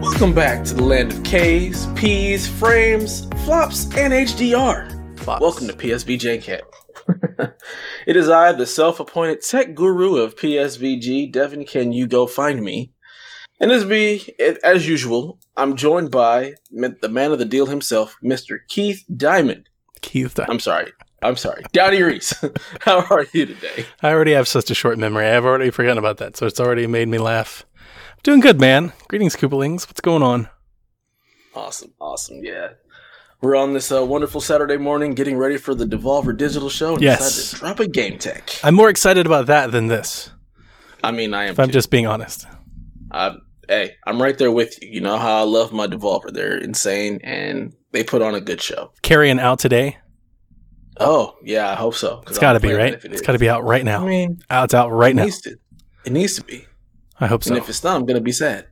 Welcome back to the land of K's, P's, frames, flops, and HDR. Flops. Welcome to PSVG Cat. It is I, the self-appointed tech guru of PSVG, Devin. Can you go find me? And as be as usual, I'm joined by the man of the deal himself, Mr. Keith Diamond. Keith. Di- I'm sorry. I'm sorry, Donnie Reese. How are you today? I already have such a short memory. I've already forgotten about that, so it's already made me laugh. Doing good, man. Greetings, Koopalings. What's going on? Awesome, awesome. Yeah, we're on this uh, wonderful Saturday morning, getting ready for the Devolver Digital Show. And Yes. decided to drop a game tech. I'm more excited about that than this. I mean, I am. If I'm too. just being honest. I, hey, I'm right there with you. You know how I love my Devolver. They're insane, and they put on a good show. Carrying out today. Oh yeah, I hope so. It's got to be play it right. it's got to be out right now. I mean, it's out right it now. needs to. It needs to be. I hope so. And if it's not, I'm gonna be sad.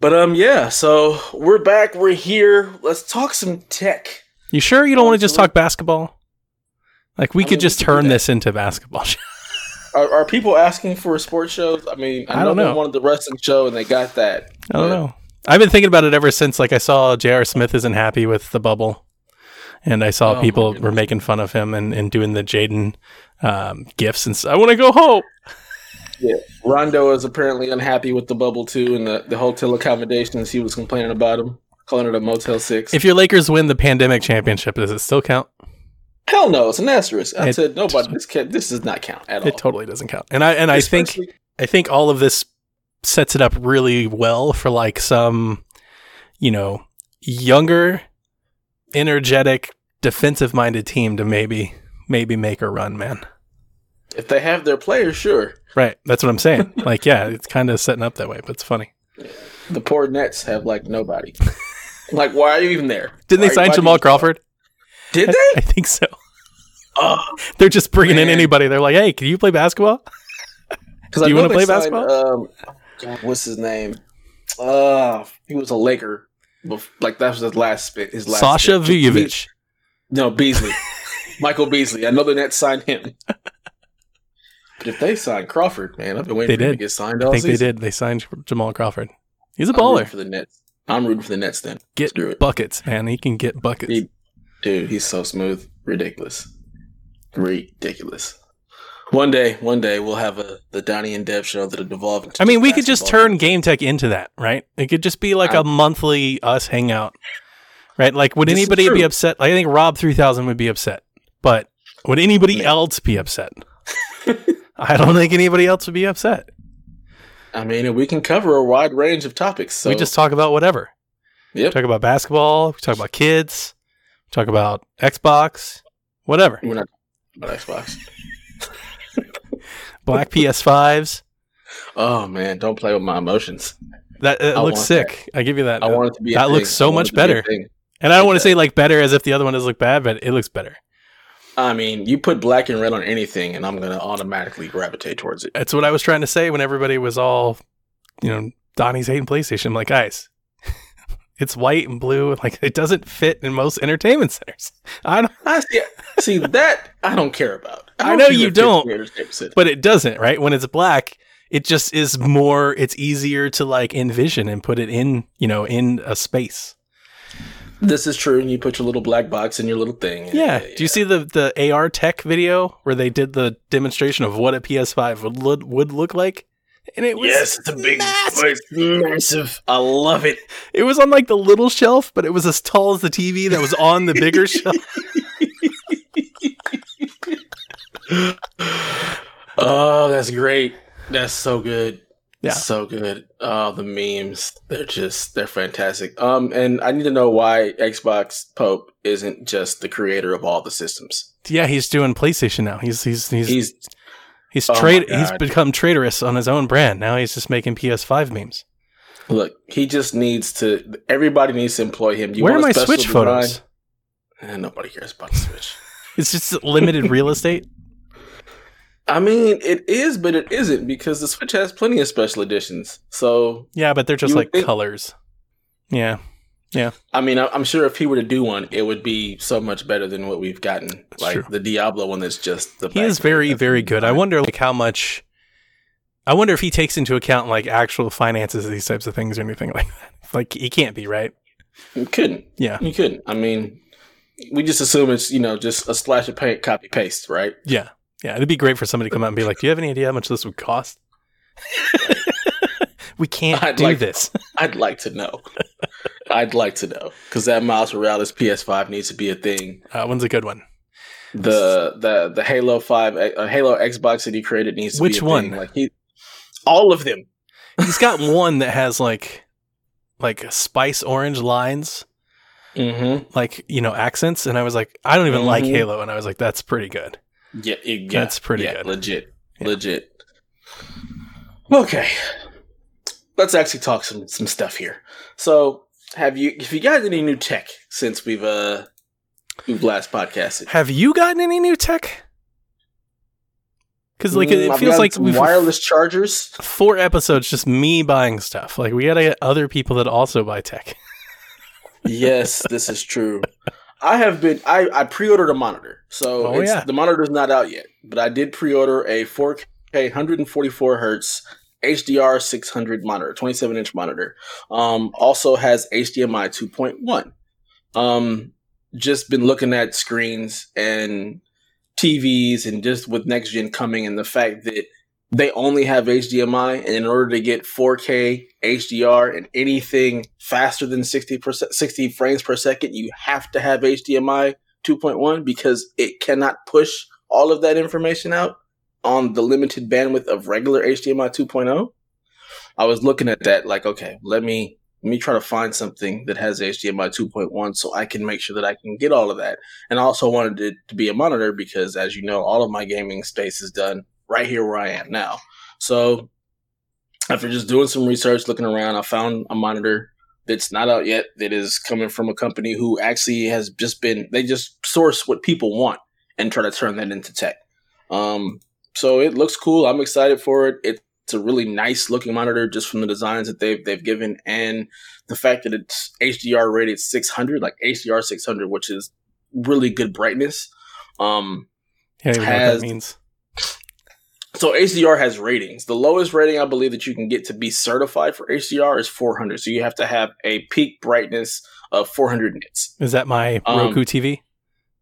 But um, yeah. So we're back. We're here. Let's talk some tech. You sure you don't want to just talk basketball? Like we I could mean, we just could turn this into basketball. Are, are people asking for sports shows? I mean, I, I don't they know. wanted the wrestling show, and they got that. I don't know. I've been thinking about it ever since like I saw J.R. Smith isn't happy with the bubble. And I saw Oh, people were making fun of him and, and doing the Jaden um, gifts and I want to go home. Yeah, Rondo is apparently unhappy with the bubble too, and the, the hotel accommodations. He was complaining about them, calling it a Motel Six. If your Lakers win the pandemic championship, does it still count? Hell no, it's an asterisk. I It- said nobody. This can, this does not count at all. It totally doesn't count. And I and I think I think all of this sets it up really well for like some, you know, younger, energetic, defensive minded team to maybe maybe make a run, man. if they have their players, sure. Right. That's what I'm saying. like, yeah, it's kind of setting up that way, but it's funny. The poor Nets have like nobody. like, why are you even there? Didn't Why- they sign Jamal Crawford? Did I they? I, think so. Oh, They're just bringing in anybody. They're like, hey, can you play basketball? Do you wanna play basketball? Um, God, what's his name? Uh, he was a Laker. Like that was his last spit. His last Sasha. Vujacic. No, Beasley. Michael Beasley. I know the Nets signed him. But if they signed Crawford, man, I've been waiting They for him did. to get signed all I think they did. They signed Jamal Crawford. He's a I'm baller. for the Nets. I'm rooting for the Nets then. Get Screw it. buckets, man. He can get buckets. He- Dude, he's so smooth. Ridiculous. Ridiculous. One day, one day we'll have a the Donnie and Dev show that'll devolve into I mean, we could just turn Game Tech into that, right? It could just be like a monthly us hangout, right? Like, would anybody be upset? I think Rob three thousand would be upset, but would anybody Yeah. else be upset? I don't think anybody else would be upset. I mean, we can cover a wide range of topics. So we just talk about whatever. Yep. Talk about basketball. We talk about kids. Talk about Xbox. Whatever. we're not about Xbox. Black PS5s. Oh man, don't play with my emotions. That it I looks sick. I give you that. I want it to be. A That thing. looks so much be better. and I don't want to say like better as if the other one does look bad, but it looks better. I mean, you put black and red on anything, and I'm gonna automatically gravitate towards it. That's what I was trying to say when everybody was all, you know, Donnie's hating PlayStation. I'm like, guys, it's white and blue. Like it doesn't fit in most entertainment centers. I don't, I see, see that I don't care about. I know you don't. but it doesn't, right? When it's black, it just is more. It's easier to like envision and put it in, you know, in a space. This is true, and you put your little black box in your little thing. Yeah. Do you see the the AR tech video where they did the demonstration of what a PS5 would look, would look like? And it was Yes, it's a big, massive. Mm. massive. I love it. It was on like the little shelf, but it was as tall as the TV that was on the bigger shelf. Oh, that's great. That's so good. Yeah. so good. Oh, the memes. They're just they're fantastic. Um, and I need to know why Xbox Pope isn't just the creator of all the systems. Yeah, he's doing PlayStation now. He's he's he's he's, He's oh trade he's become traitorous on his own brand. Now he's just making PS5 memes. look. He just needs to. Everybody needs to employ him. You Where are my Switch design? photos? Eh, nobody cares about the Switch. It's just limited real estate. I mean, it is, but it isn't because the Switch has plenty of special editions. So Yeah, but they're just like think- colors. Yeah. Yeah. I mean, I'm sure if he were to do one, it would be so much better than what we've gotten. That's like true. the Diablo one, that's just the. He is very, very good. I wonder like how much I wonder if he takes into account like actual finances of these types of things or anything like that. Like he can't be, right? You couldn't. Yeah. You couldn't. I mean, we just assume it's you know just a splash of paint, copy paste, right? Yeah. Yeah. It'd be great for somebody to come out and be like, Do you have any idea how much this would cost? we can't I'd do like- this. I'd like to know. I'd like to know because that Miles Morales PS5 needs to be a thing. Uh, one's a good one. The the the Halo Five, uh, Halo Xbox that he created needs to Which be a one? Thing. Like he, all of them. He's got one that has like like spice orange lines, Mm-hmm. like, you know, accents. And I was like, I don't even like Mhm. Halo. And I was like, that's pretty good. Yeah, it- yeah, That's pretty yeah, good. Legit, Yeah. legit. Okay, let's actually talk some some stuff here. So, have you have you got any new tech since we've uh we've last podcasted? Have you gotten any new tech? Because like Mm, it I've feels like we've wireless chargers. four episodes just me buying stuff. Like we gotta get other people that also buy tech. yes, this is true. I have been. I, I pre-ordered a monitor, so Oh, it's, yeah. the monitor's not out yet. But I did pre-order a 4K 144 hertz HDR 600 monitor, 27 inch monitor. Um, also has HDMI 2.1. Um, just been looking at screens and TVs, and just with next gen coming, and the fact that they only have HDMI, and in order to get 4K HDR and anything faster than 60 percent, 60 frames per second, you have to have HDMI 2.1 because it cannot push all of that information out on the limited bandwidth of regular HDMI 2.0. I was looking at that like, okay, let me let me try to find something that has HDMI 2.1 so I can make sure that I can get all of that. And I also wanted it to be a monitor because, as you know, all of my gaming space is done right here where I am now. So after just doing some research, looking around, I found a monitor that's not out yet that is coming from a company who actually has just been they just source what people want and try to turn that into tech. Um, so it looks cool. I'm excited for it. It's a really nice looking monitor just from the designs that they've they've given and the fact that it's HDR rated 600, like HDR 600, which is really good brightness. Um, Yeah, I don't even know what that means. So HDR has ratings. The lowest rating I believe that you can get to be certified for HDR is 400. So you have to have a peak brightness of 400 nits, Is that my Um, Roku TV?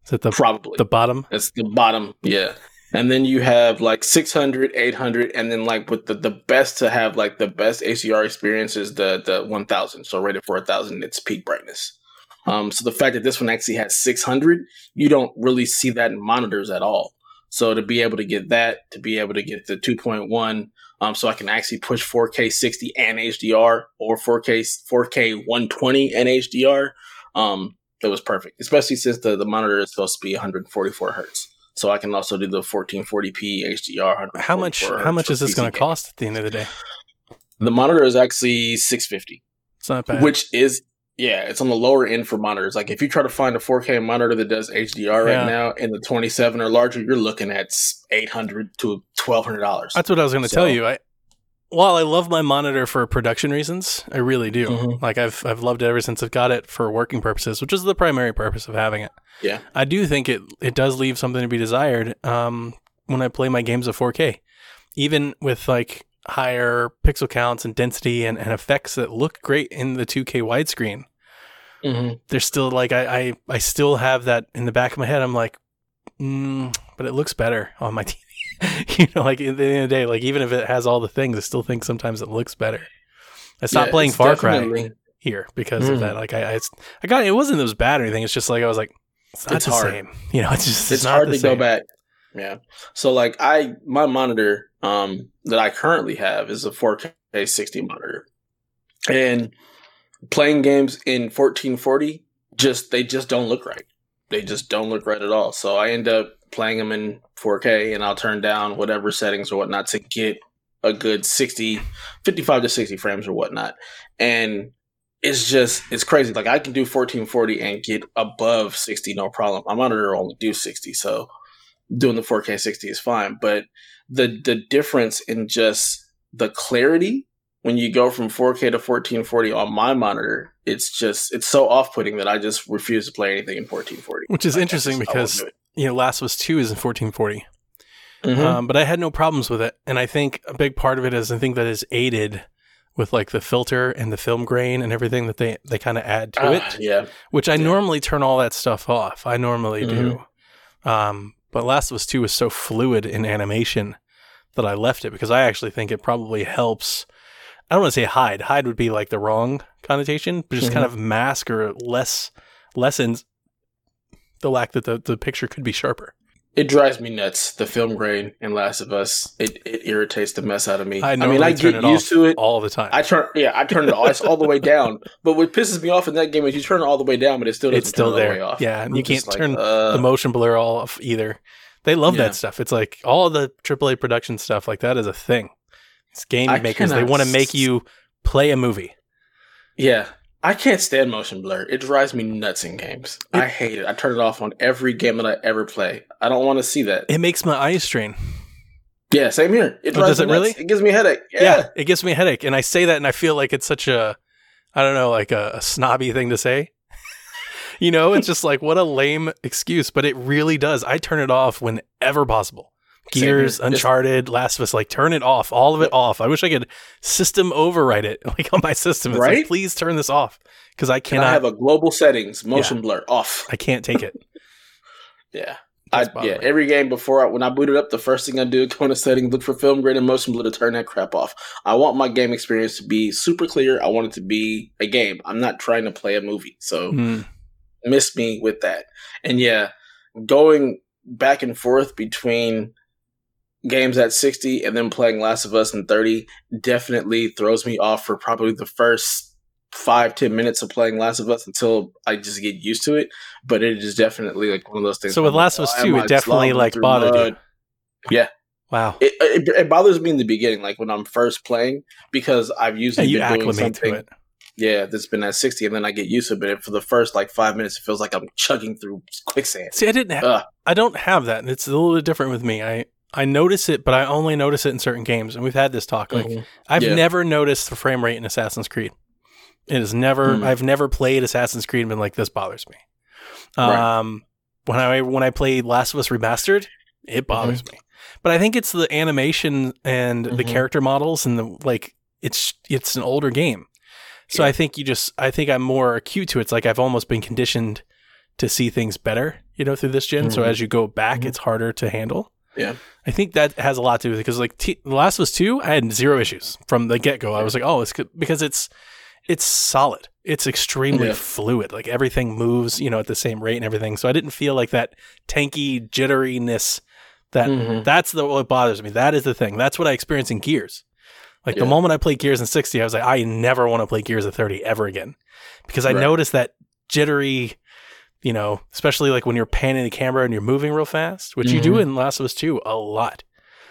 Is it the probably. the bottom? That's the bottom, yeah. And then you have like 600, 800, and then like with the, the best to have like the best HDR experience is the the 1000. So rated for 1000 nits peak brightness. Um, so the fact that this one actually has 600, you don't really see that in monitors at all. So to be able to get that, to be able to get the 2.1, um, so I can actually push 4K 60 and HDR or 4K 4K 120 and HDR, um, it was perfect. Especially since the, the monitor is supposed to be 144 hertz, so I can also do the 1440p HDR. How much 144 how much is this going to cost at the end of the day? The monitor is actually 650 It's not bad. which is yeah, it's on the lower end for monitors. Like if you try to find a 4K monitor that does HDR right now in the 27 or larger, you're looking at 800 to 1200 dollars. That's what I was going to So- tell you. I while I love my monitor for production reasons, I really do. Mhm. Like I've I've loved it ever since I've got it for working purposes, which is the primary purpose of having it. Yeah. I do think it it does leave something to be desired um, when I play my games at 4K, even with like higher pixel counts and density and, and effects that look great in the 2K widescreen. hmm There's still like I, I I still have that in the back of my head. I'm like, mm, but it looks better on my TV. you know, like at the end of the day, like even if it has all the things, I still think sometimes it looks better. I stopped playing Far Cry here because of Mm. that. Like I, I, it's- I got it wasn't that it was bad or anything. It's just like I was like, it's not It's the hard. same. You know, it's just It's not hard to go back. Yeah. So like I my monitor um that I currently have is a 4K 60 monitor. And playing games in 1440 just they just don't look right. They just don't look right at all. So I end up playing them in 4K and I'll turn down whatever settings or whatnot to get a good 60 55 to 60 frames or whatnot. And it's just it's crazy. Like I can do 1440 and get above 60 no problem. My monitor only do 60, so doing the 4K 60 is fine, but the the difference in just the clarity when you go from 4K to 1440 on my monitor, it's just it's so off-putting that I just refuse to play anything in 1440. Which is I interesting because you know Last of Us Two is in 1440. Mhm. Um, but I had no problems with it, and I think a big part of it is I think that is aided with like the filter and the film grain and everything that they they kind of add to Ah, it, yeah, which I yeah. normally turn all that stuff off. I normally do. Um, but Last of Us Two is so fluid in animation that I left it because I actually think it probably helps. I don't want to say hide. Hide would be like the wrong connotation, but just kind mm-hmm. of mask or less lessens the lack that the, the picture could be sharper. It drives me nuts. The film grain in Last of Us, it, it irritates the mess out of me. I I, mean, I get used to it. all the time. I turn, yeah, I turn it all, it's all the way down. But what pisses me off in that game is you turn it all the way down, but it still it's still the there. off. Yeah, and I'm you can't like, turn uh, the motion blur all off either. They love Yeah. that stuff. It's like all the AAA production stuff like that is a thing. It's game I makers. They want to make you play a movie. Yeah, I can't stand motion blur. It drives me nuts in games. It- I hate it. I turn it off on every game that I ever play. I don't want to see that. It makes my eyes strain. Yeah, same here. It Oh, drives does me it really? It gives me a headache. Yeah. Yeah. it gives me a headache, and I say that, and I feel like it's such a, I don't know, like a, a snobby thing to say. you know, it's just like what a lame excuse, but it really does. I turn it off whenever possible. Gears, Uncharted, Last of Us, like turn it off, all of it off. I wish I could system overwrite it, like on my system. It's like, Right? please turn this off because I Can I have a global settings motion blur off? I can't take it. Yeah. I, yeah, me. every game before I, when I boot it up, the first thing I do is go into settings, look for film grain and motion blur to turn that crap off. I want my game experience to be super clear. I want it to be a game. I'm not trying to play a movie. So Mm. miss me with that. And yeah, going back and forth between games at 60 and then playing Last of Us in 30 definitely throws me off for probably the first five, ten minutes of playing Last of Us until I just get used to it. But it is definitely like one of those things. So with Last of Us 2, it definitely, like, bothered you. Yeah, Wow. it, it it bothers me in the beginning, like when I'm first playing, because I've Yeah, usually you been doing acclimate to something it. yeah, that's been at 60, and then I get used to it. But for the first like five minutes, it feels like I'm chugging through quicksand. See, I didn't. Ha-. I don't have that. And it's a little bit different with me. I I notice it, but I only notice it in certain games. And we've had this talk. Like Mhm. I've Yeah. never noticed the frame rate in Assassin's Creed. It is never. Hmm. I've never played Assassin's Creed and been like, this bothers me. Right. Um, when I when I played Last of Us Remastered, it bothers Mm-hmm. me. But I think it's the animation and the Mhm. character models and the like. It's it's an older game, so Yeah. I think you just. I think I'm more acute to it. It's like I've almost been conditioned to see things better, you know, through this gen. So Mhm. as you go back, Mhm. it's harder to handle. Yeah. I think that has a lot to do with it because like T- The Last of Us Two, I had zero issues from the get go. I was like, oh, it's good because it's it's solid. It's extremely Yeah. fluid. Like everything moves, you know, at the same rate and everything. So I didn't feel like that tanky jitteriness. That Mhm. that's the what bothers me. That is the thing. That's what I experience in Gears. Like the moment I played Gears in 60, I was like, I never want to play Gears at 30 ever again. Because I Right. noticed that jittery, you know, especially like when you're panning the camera and you're moving real fast, which you do Mhm. in Last of Us 2 a lot.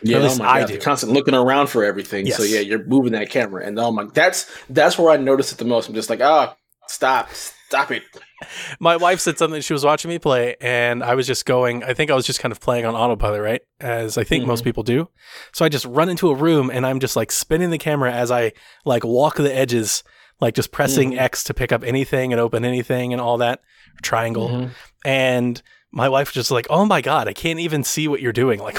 Yeah, At least oh my I God, do. you're constant looking around for everything. So yeah, you're moving that camera, and oh my, that's that's where I notice it the most. I'm just like, ah, stop, stop it. My wife said something. She was watching me play, and I was just going. I think I was just kind of playing on autopilot, right? As I think Mhm. most people do. So I just run into a room, and I'm just like spinning the camera as I like walk the edges, like just pressing Mhm. X to pick up anything and open anything and all that triangle. Mhm. And my wife was just like, "Oh my god, I can't even see what you're doing!" Like,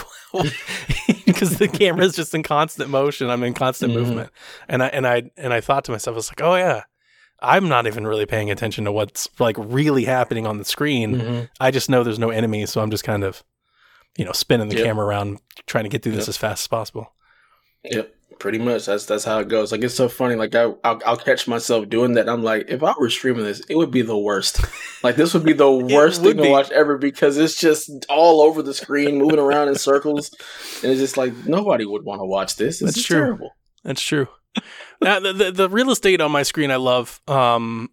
because the camera is just in constant motion. I'm in constant Mhm. movement, and I and I and I thought to myself, I was like, "Oh yeah." I'm not even really paying attention to what's like really happening on the screen. Mhm. I just know there's no enemies, so I'm just kind of, you know, spinning the Yep. camera around, trying to get through this Yep. as fast as possible. Yep, pretty much. That's that's how it goes. Like it's so funny. Like I, I'll, I'll catch myself doing that. I'm like, if I were streaming this, it would be the worst. like this would be the worst thing be. to watch ever because it's just all over the screen, moving around in circles, and it's just like nobody would want to watch this. This That's true. terrible. That's true. now, the, the the real estate on my screen, I love um,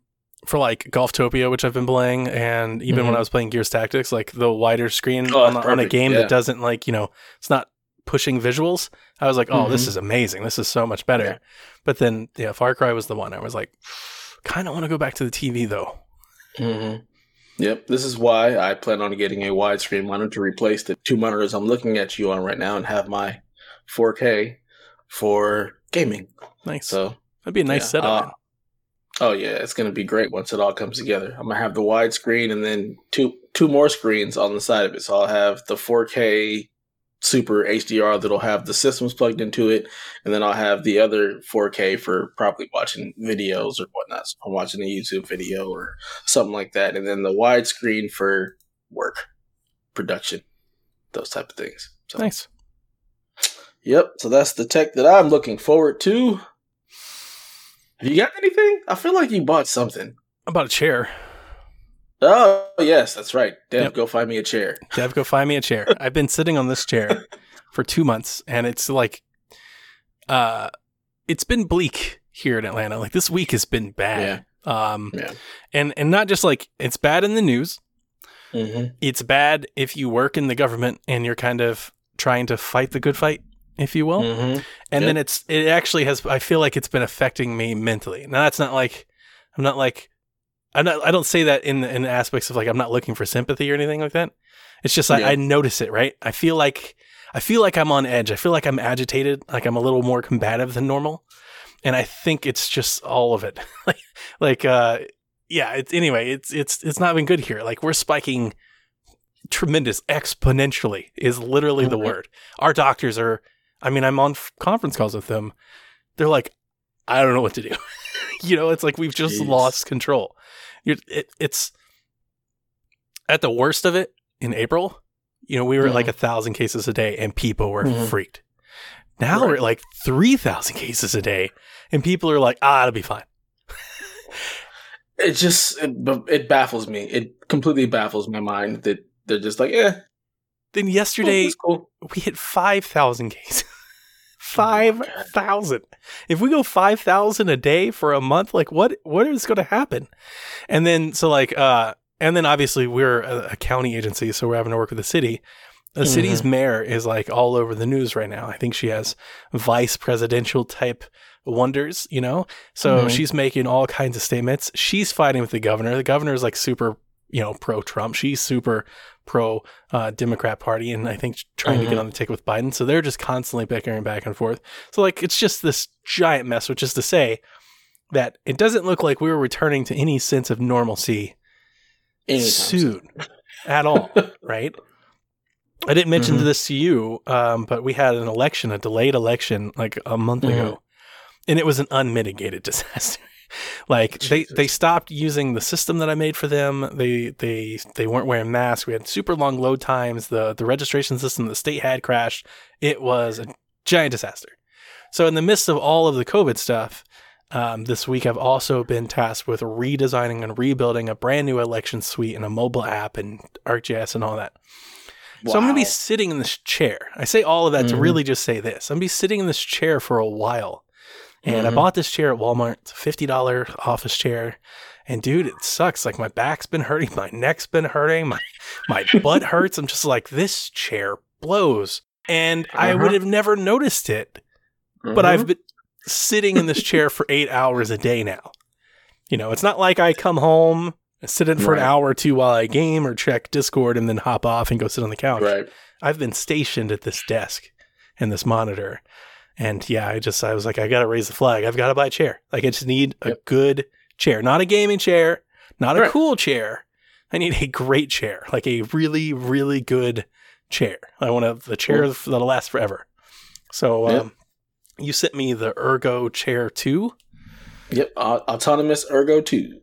for like Golftopia, which I've been playing, and even when Mhm. I was playing Gears Tactics, like the wider screen Oh, on, a- on a game yeah. that doesn't like you know it's not pushing visuals. I was like, oh, this Mhm. is amazing. This is so much better. Yeah. But then, yeah, Far Cry was the one I was like, kind of want to go back to the TV though. hmm Yep, this is why I plan on getting a widescreen monitor to replace the two monitors I'm looking at you on right now and have my 4K for gaming. Nice. So That'd be a nice yeah, setup. uh. Oh yeah, it's gonna be great once it all comes together. I'm gonna have the widescreen and then two two more screens on the side of it. So I'll have the 4K Super HDR that'll have the systems plugged into it, and then I'll have the other 4K for probably watching videos or whatnot. So I'm watching a YouTube video or something like that, and then the widescreen for work, production, those type of things. So nice. Yep. So that's the tech that I'm looking forward to. Have you got anything? I feel like you bought something. How about a chair? Oh yes, that's right. Dev, Yep. go find me a chair. Dev, go find me a chair. I've been sitting on this chair for two months, and it's like, uh, it's been bleak here in Atlanta. Like this week has been bad. Um, Yeah. and and not just like it's bad in the news. Mm-hmm. It's bad if you work in the government and you're kind of trying to fight the good fight, if you will. Mm-hmm. and Yep. then it's it actually has i feel like it's been affecting me mentally now that's not like i'm not like i'm not i don't say that in in aspects of like i'm not looking for sympathy or anything like that it's just like Yeah. I notice it right i feel like i feel like i'm on edge i feel like i'm agitated like i'm a little more combative than normal and i think it's just all of it like like uh yeah it's anyway it's it's it's not been good here like we're spiking tremendous exponentially is literally the Mhm. word our doctors are I mean, I'm on f- conference calls with them. They're like, I don't know what to do. you know, it's like we've just Jeez. lost control. You're, it, it's at the worst of it in April. You know, we were at like a thousand cases a day, and people were Mhm. freaked. Now Right. we're at like three thousand cases a day, and people are like, "Ah, it'll be fine." It just it, it baffles me. It completely baffles my mind that they're just like, yeah, Then yesterday cool. we hit five thousand cases. Five thousand. If we go five thousand a day for a month, like what what is going to happen? And then so like uh and then obviously we're a, a county agency, so we're having to work with the city. The city's mayor is like all over the news right now. I think she has vice presidential type wonders, you know. So Mhm. she's making all kinds of statements. She's fighting with the governor. The governor is like super, you know, pro Trump. She's super pro uh, Democrat Party, and I think trying to get Mhm. on the ticket with Biden. So they're just constantly bickering back and forth. So like it's just this giant mess, which is to say that it doesn't look like we were returning to any sense of normalcy Anytime soon at all, right? I didn't mention Mhm. this to you, um, but we had an election, a delayed election, like a month Mhm. ago, and it was an unmitigated disaster. Like they, Jesus. they stopped using the system that I made for them. They they they weren't wearing masks. We had super long load times. The the registration system the state had crashed. It was a giant disaster. So in the midst of all of the COVID stuff, um, this week I've also been tasked with redesigning and rebuilding a brand new election suite and a mobile app and ArcGIS and all that. So I'm going to be sitting in this chair. I say all of that to Mhm. really just say this. I'm going to be sitting in this chair for a while. And I Mhm. bought this chair at Walmart. $50 office chair. And dude, it sucks. Like my back's been hurting, my neck's been hurting, my my butt hurts. I'm just like this chair blows. And I Uh-huh. would have never noticed it but Mhm. I've been sitting in this chair for eight hours a day now. You know, it's not like I come home, sit in for Right. an hour or two while I game or check Discord and then hop off and go sit on the couch. right. I've been stationed at this desk and this monitor. And yeah, I just, I was like, I got to raise the flag. I've got to buy a chair. Like, I just need a good chair, not a gaming chair, not a Right. cool chair. I need a great chair, like a really, really good chair. I want to, the chair that'll last forever. So, Yep. um, you sent me the Ergo Chair 2, Yep. Au- autonomous Ergo two.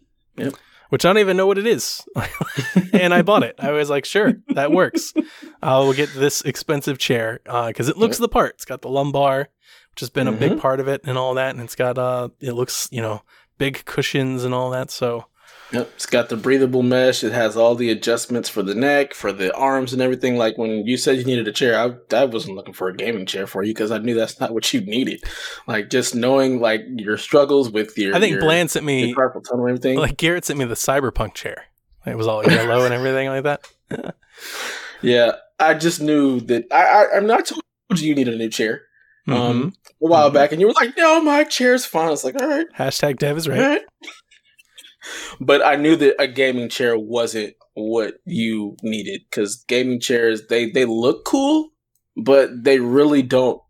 Which I don't even know what it is. and I bought it. I was like, sure, that works. I'll get this expensive chair because it looks the part. It's got the lumbar, which has been a big Mhm. part of it and all that. And it's got, uh, it looks, you know, big cushions and all that. So, Yep. It's got the breathable mesh. It has all the adjustments for the neck, for the arms, and everything. Like when you said you needed a chair, I, I wasn't looking for a gaming chair for you because I knew that's not what you needed. Like just knowing like your struggles with your. I think your, Bland sent me, carpal tunnel and everything. like, Garrett sent me the Cyberpunk chair. It was all yellow and everything like that. yeah, I just knew that. I I, I'm not told you you needed a new chair Mhm. um, a while Mhm. back, and you were like, "No, my chair's fine." I was like, "All right, Hashtag Dev is all right. Right." But I knew that a gaming chair wasn't what you needed because gaming chairs they they look cool, but they really don't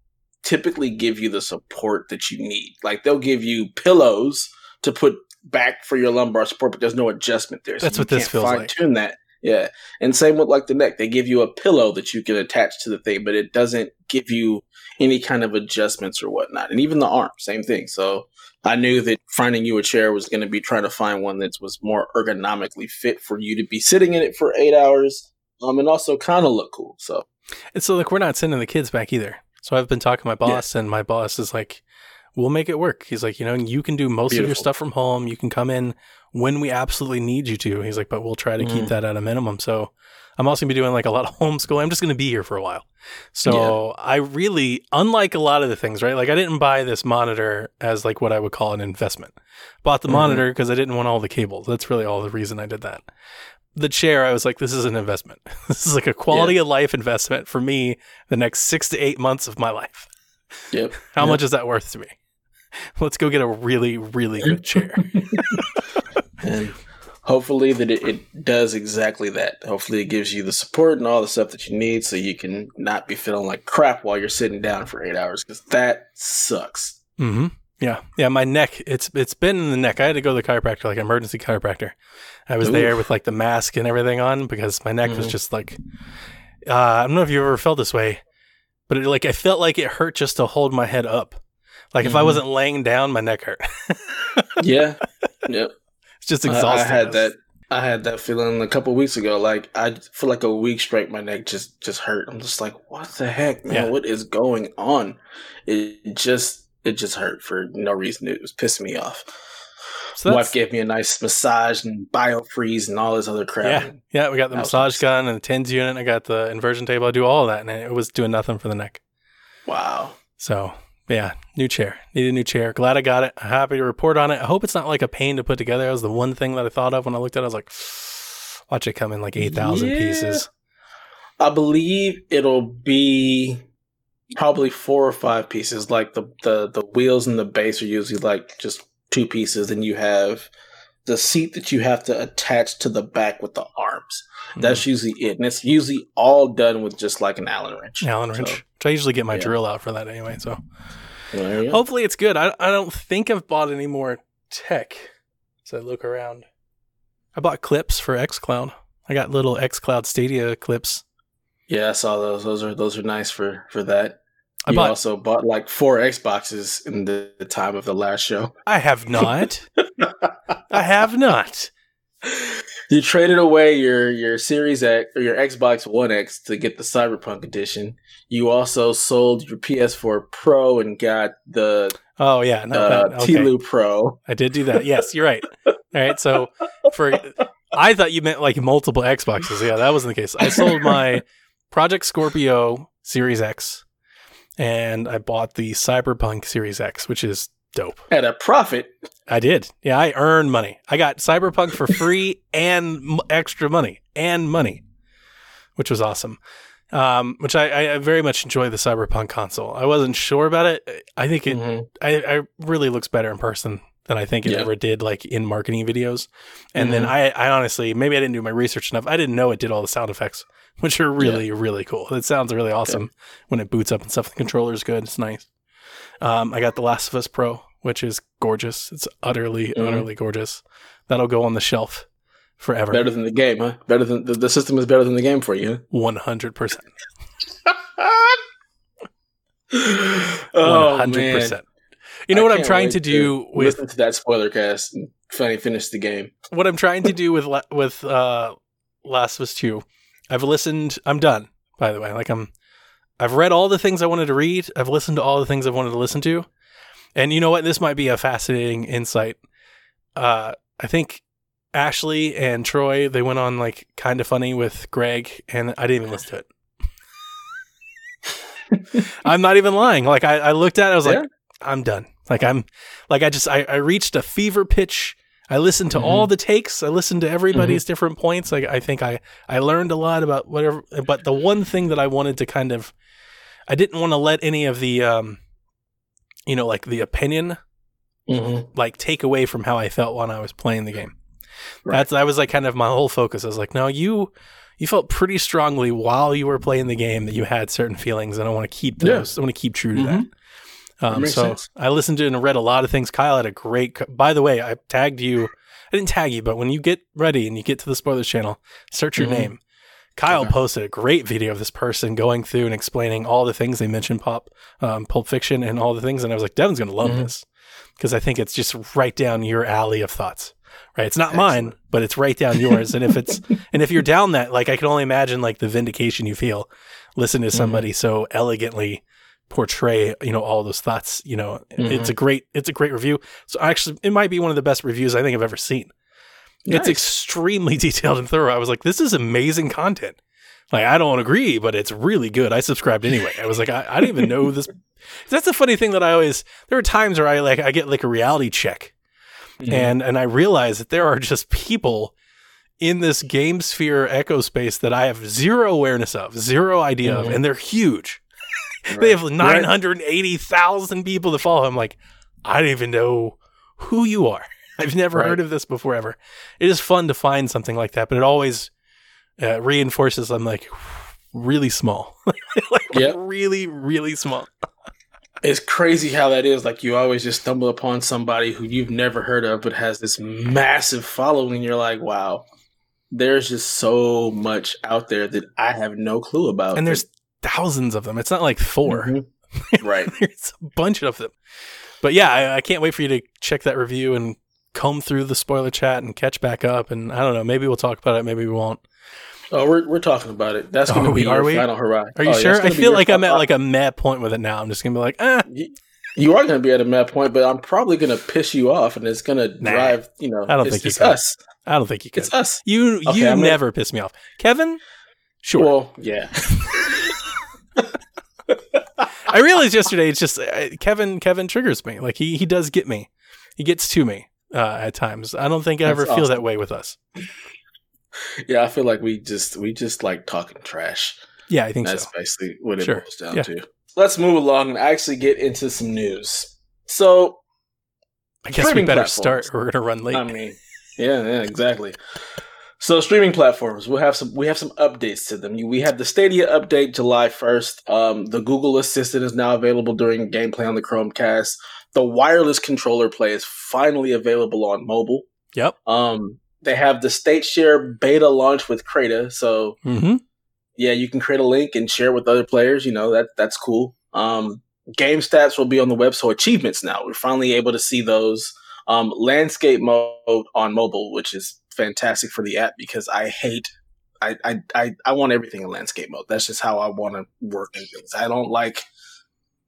typically give you the support that you need. Like they'll give you pillows to put back for your lumbar support, but there's no adjustment there. So That's what this feels fine tune that. Yeah. And same with like the neck. They give you a pillow that you can attach to the thing, but it doesn't give you any kind of adjustments or whatnot. And even the arm, same thing. So I knew that finding you a chair was going to be trying to find one that was more ergonomically fit for you to be sitting in it for eight hours. Um, and also kind of look cool. So, and so like we're not sending the kids back either. So I've been talking to my boss, yeah. and my boss is like, "We'll make it work." He's like, "You know, you can do most Beautiful. of your stuff from home. You can come in when we absolutely need you to." He's like, "But we'll try to mm-hmm. keep that at a minimum." So I'm also gonna be doing like a lot of homeschool. I'm just gonna be here for a while. So yeah. I really, unlike a lot of the things, right? Like I didn't buy this monitor as like what I would call an investment. Bought the mm-hmm. monitor because I didn't want all the cables. That's really all the reason I did that the chair, I was like, this is an investment. this is like a quality yeah. of life investment for me the next six to eight months of my life. Yep. How yep. much is that worth to me? Let's go get a really, really good chair. and hopefully that it, it, does exactly that. Hopefully it gives you the support and all the stuff that you need so you can not be feeling like crap while you're sitting down for eight hours because that sucks. Mm-hmm. Yeah, yeah. My neck, it's it's been in the neck. I had to go to the chiropractor, like emergency chiropractor. I was Oof. there with like the mask and everything on because my neck mm-hmm. was just like. Uh, I don't know if you ever felt this way, but it, like I felt like it hurt just to hold my head up. Like if I mm-hmm. wasn't laying down, my neck hurt. yeah, yep. It's just exhausting. I, I had that. I had that feeling a couple weeks ago. Like I for like a week straight, my neck just just hurt. I'm just like, what the heck, man? Yeah. What is going on? It just it just hurt for no reason. It was pissing me off. So wife gave me a nice massage and biofreeze and all this other crap. Yeah, yeah. We got the massage gun and the tens unit. I got the inversion table. I do all of that, and it was doing nothing for the neck. Wow. So yeah, new chair. Need a new chair. Glad I got it. Happy to report on it. I hope it's not like a pain to put together. That was the one thing that I thought of when I looked at it. I was like, watch it come in like eight thousand yeah. pieces. I believe it'll be probably four or five pieces. Like the the the wheels and the base are usually like just two pieces. and you have the seat that you have to attach to the back with the arms. Mm-hmm. That's usually it, and it's usually all done with just like an Allen wrench. Allen wrench. So, which I usually get my yeah. drill out for that anyway. So hopefully it's good. I I don't think I've bought any more tech. So I look around. I bought clips for XCloud. I got little XCloud Stadia clips. Yeah, I saw those. Those are those are nice for for that. I you bought, also bought like four Xboxes in the, the time of the last show. I have not. I have not. You traded away your your Series X or your Xbox One X to get the Cyberpunk edition. You also sold your PS4 Pro and got the oh yeah no, uh, okay. TLU Pro. I did do that. Yes, you're right. All right, so for I thought you meant like multiple Xboxes. Yeah, that wasn't the case. I sold my Project Scorpio Series X and I bought the Cyberpunk Series X, which is dope. At a profit. I did. Yeah, I earned money. I got Cyberpunk for free and m- extra money and money, which was awesome. Um, which I, I, very much enjoy the Cyberpunk console. I wasn't sure about it. I think it mm-hmm. I, I really looks better in person than I think it yeah. ever did like in marketing videos. And mm-hmm. then I, I honestly maybe I didn't do my research enough. I didn't know it did all the sound effects which are really yeah. really cool. It sounds really awesome when it boots up and stuff. The controller is good. It's nice. Um, I got the Last of Us Pro, which is gorgeous. It's utterly mm-hmm. utterly gorgeous. That'll go on the shelf forever. Better than the game, huh? Better than the, the system is better than the game for you. One hundred percent. One hundred percent. You know I what I'm trying to do to with listen to that spoiler cast and finally finish the game. What I'm trying to do with with uh, Last of Us Two I've listened. I'm done. By the way, like I'm, I've read all the things I wanted to read. I've listened to all the things I've wanted to listen to, and you know what? This might be a fascinating insight. Uh, I think Ashley and Troy they went on like Kinda Funny with Greg, and I didn't even listen to it. I'm not even lying. Like I, I looked at it, I was yeah. like, I'm done. Like I'm, like I just I, I reached a fever pitch I listened to mm-hmm. all the takes. I listened to everybody's mm-hmm. different points. I, I think I, I learned a lot about whatever. But the one thing that I wanted to kind of, I didn't want to let any of the, um, you know, like the opinion, mm-hmm. like take away from how I felt when I was playing the game. Right. That's that was like kind of my whole focus. I was like, no, you you felt pretty strongly while you were playing the game that you had certain feelings, and I want to keep Yeah. those. I want to keep true to that. Um, so sense. I listened to and read a lot of things. Kyle had a great. By the way, I tagged you. I didn't tag you, but when you get ready and you get to the spoilers channel, search your Mhm. name. Kyle Okay. posted a great video of this person going through and explaining all the things they mentioned, pop, um, Pulp Fiction, and all the things. And I was like, Devin's going to love Mhm. this because I think it's just right down your alley of thoughts. Right? It's not mine, but it's right down yours. and if it's and if you're down that, like I can only imagine like the vindication you feel listen to Mm-hmm. somebody so elegantly portray you know all those thoughts you know Mm-hmm. it's a great it's a great review so actually it might be one of the best reviews i think i've ever seen it's extremely detailed and thorough i was like this is amazing content like i don't agree but it's really good i subscribed anyway i was like i, I didn't even know this that's the funny thing that i always there are times where i like i get like a reality check Mhm. and and I realize that there are just people in this game sphere echo space that I have zero awareness of, zero idea of, Mhm. and they're huge. Right. They have Right. nine hundred eighty thousand people that follow. I'm like, I don't even know who you are. I've never Right. heard of this before ever. It is fun to find something like that, but it always uh, reinforces. I'm like really small, like Yep. really, really small. It's crazy how that is. Like you always just stumble upon somebody who you've never heard of, but has this massive following. You're like, wow, there's just so much out there that I have no clue about. And there's thousands of them. It's not like 4 Mhm. right. There's a bunch of them. But yeah, I, I can't wait for you to check that review and comb through the spoiler chat and catch back up. And I don't know, maybe we'll talk about it, maybe we won't. Oh, we're we're talking about it. That's going to we- be are we? final hurrah. Are you Oh, sure? it's I feel like I'm at like a mad point with it now. I'm just gonna be like, ah, You- You are going to be at a mad point, but I'm probably going to piss you off, and it's going to Nah. drive. You know, I don't it's, think you it's could. us. I don't think you could. It's us. You Okay, you I'm gonna- never piss me off, Kevin. Sure. Well, yeah. I realized yesterday it's just uh, Kevin. Kevin triggers me. Like he he does get me. He gets to me uh, at times. I don't think I ever That's feel that way with us. Yeah, I feel like we just we just like talking trash. Yeah, I think That's so. basically what it Sure. boils down Yeah. to. Let's move along and actually get into some news. So, I guess we better platforms. start. We're gonna run late. I mean, yeah, yeah, exactly. So, streaming platforms, we'll have some we have some updates to them. We have the Stadia update July first. Um, the Google Assistant is now available during gameplay on the Chromecast. The wireless controller play is finally available on mobile. yep. Um, they have the state share beta launch with Crayta, so Mm-hmm. yeah, you can create a link and share with other players. You know that that's cool. Um, game stats will be on the web, so achievements now we're finally able to see those. Um, landscape mode on mobile, which is fantastic for the app because I hate. I, I, I, I want everything in landscape mode. That's just how I want to work in things. I don't like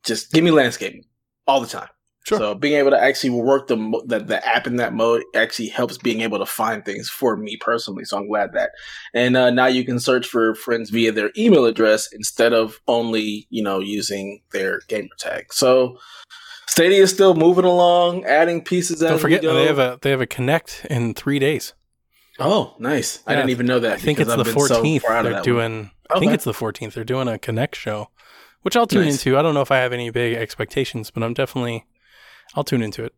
just give me landscape all the time. Sure. So being able to actually work the, the the app in that mode actually helps being able to find things for me personally. So I'm glad that. And uh, now you can search for friends via their email address instead of only you know using their gamer tag. So Stadia is still moving along, adding pieces. Don't forget they have a they have a connect in three days. Oh, nice! I didn't even know that. I think it's the I've so fourteenth. of They're doing. I think it's the fourteenth. They're doing a connect show, which I'll tune Nice. into. I don't know if I have any big expectations, but I'm definitely. I'll tune into it.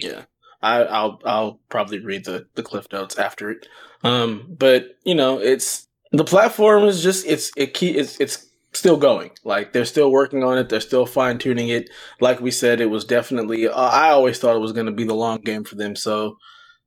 Yeah, I, I'll I'll probably read the the cliff notes after it. Um, but you know, it's the platform is just it's it key it's it's still going. Like they're still working on it. They're still fine tuning it. Like we said, it was definitely. Uh, I always thought it was going to be the long game for them. So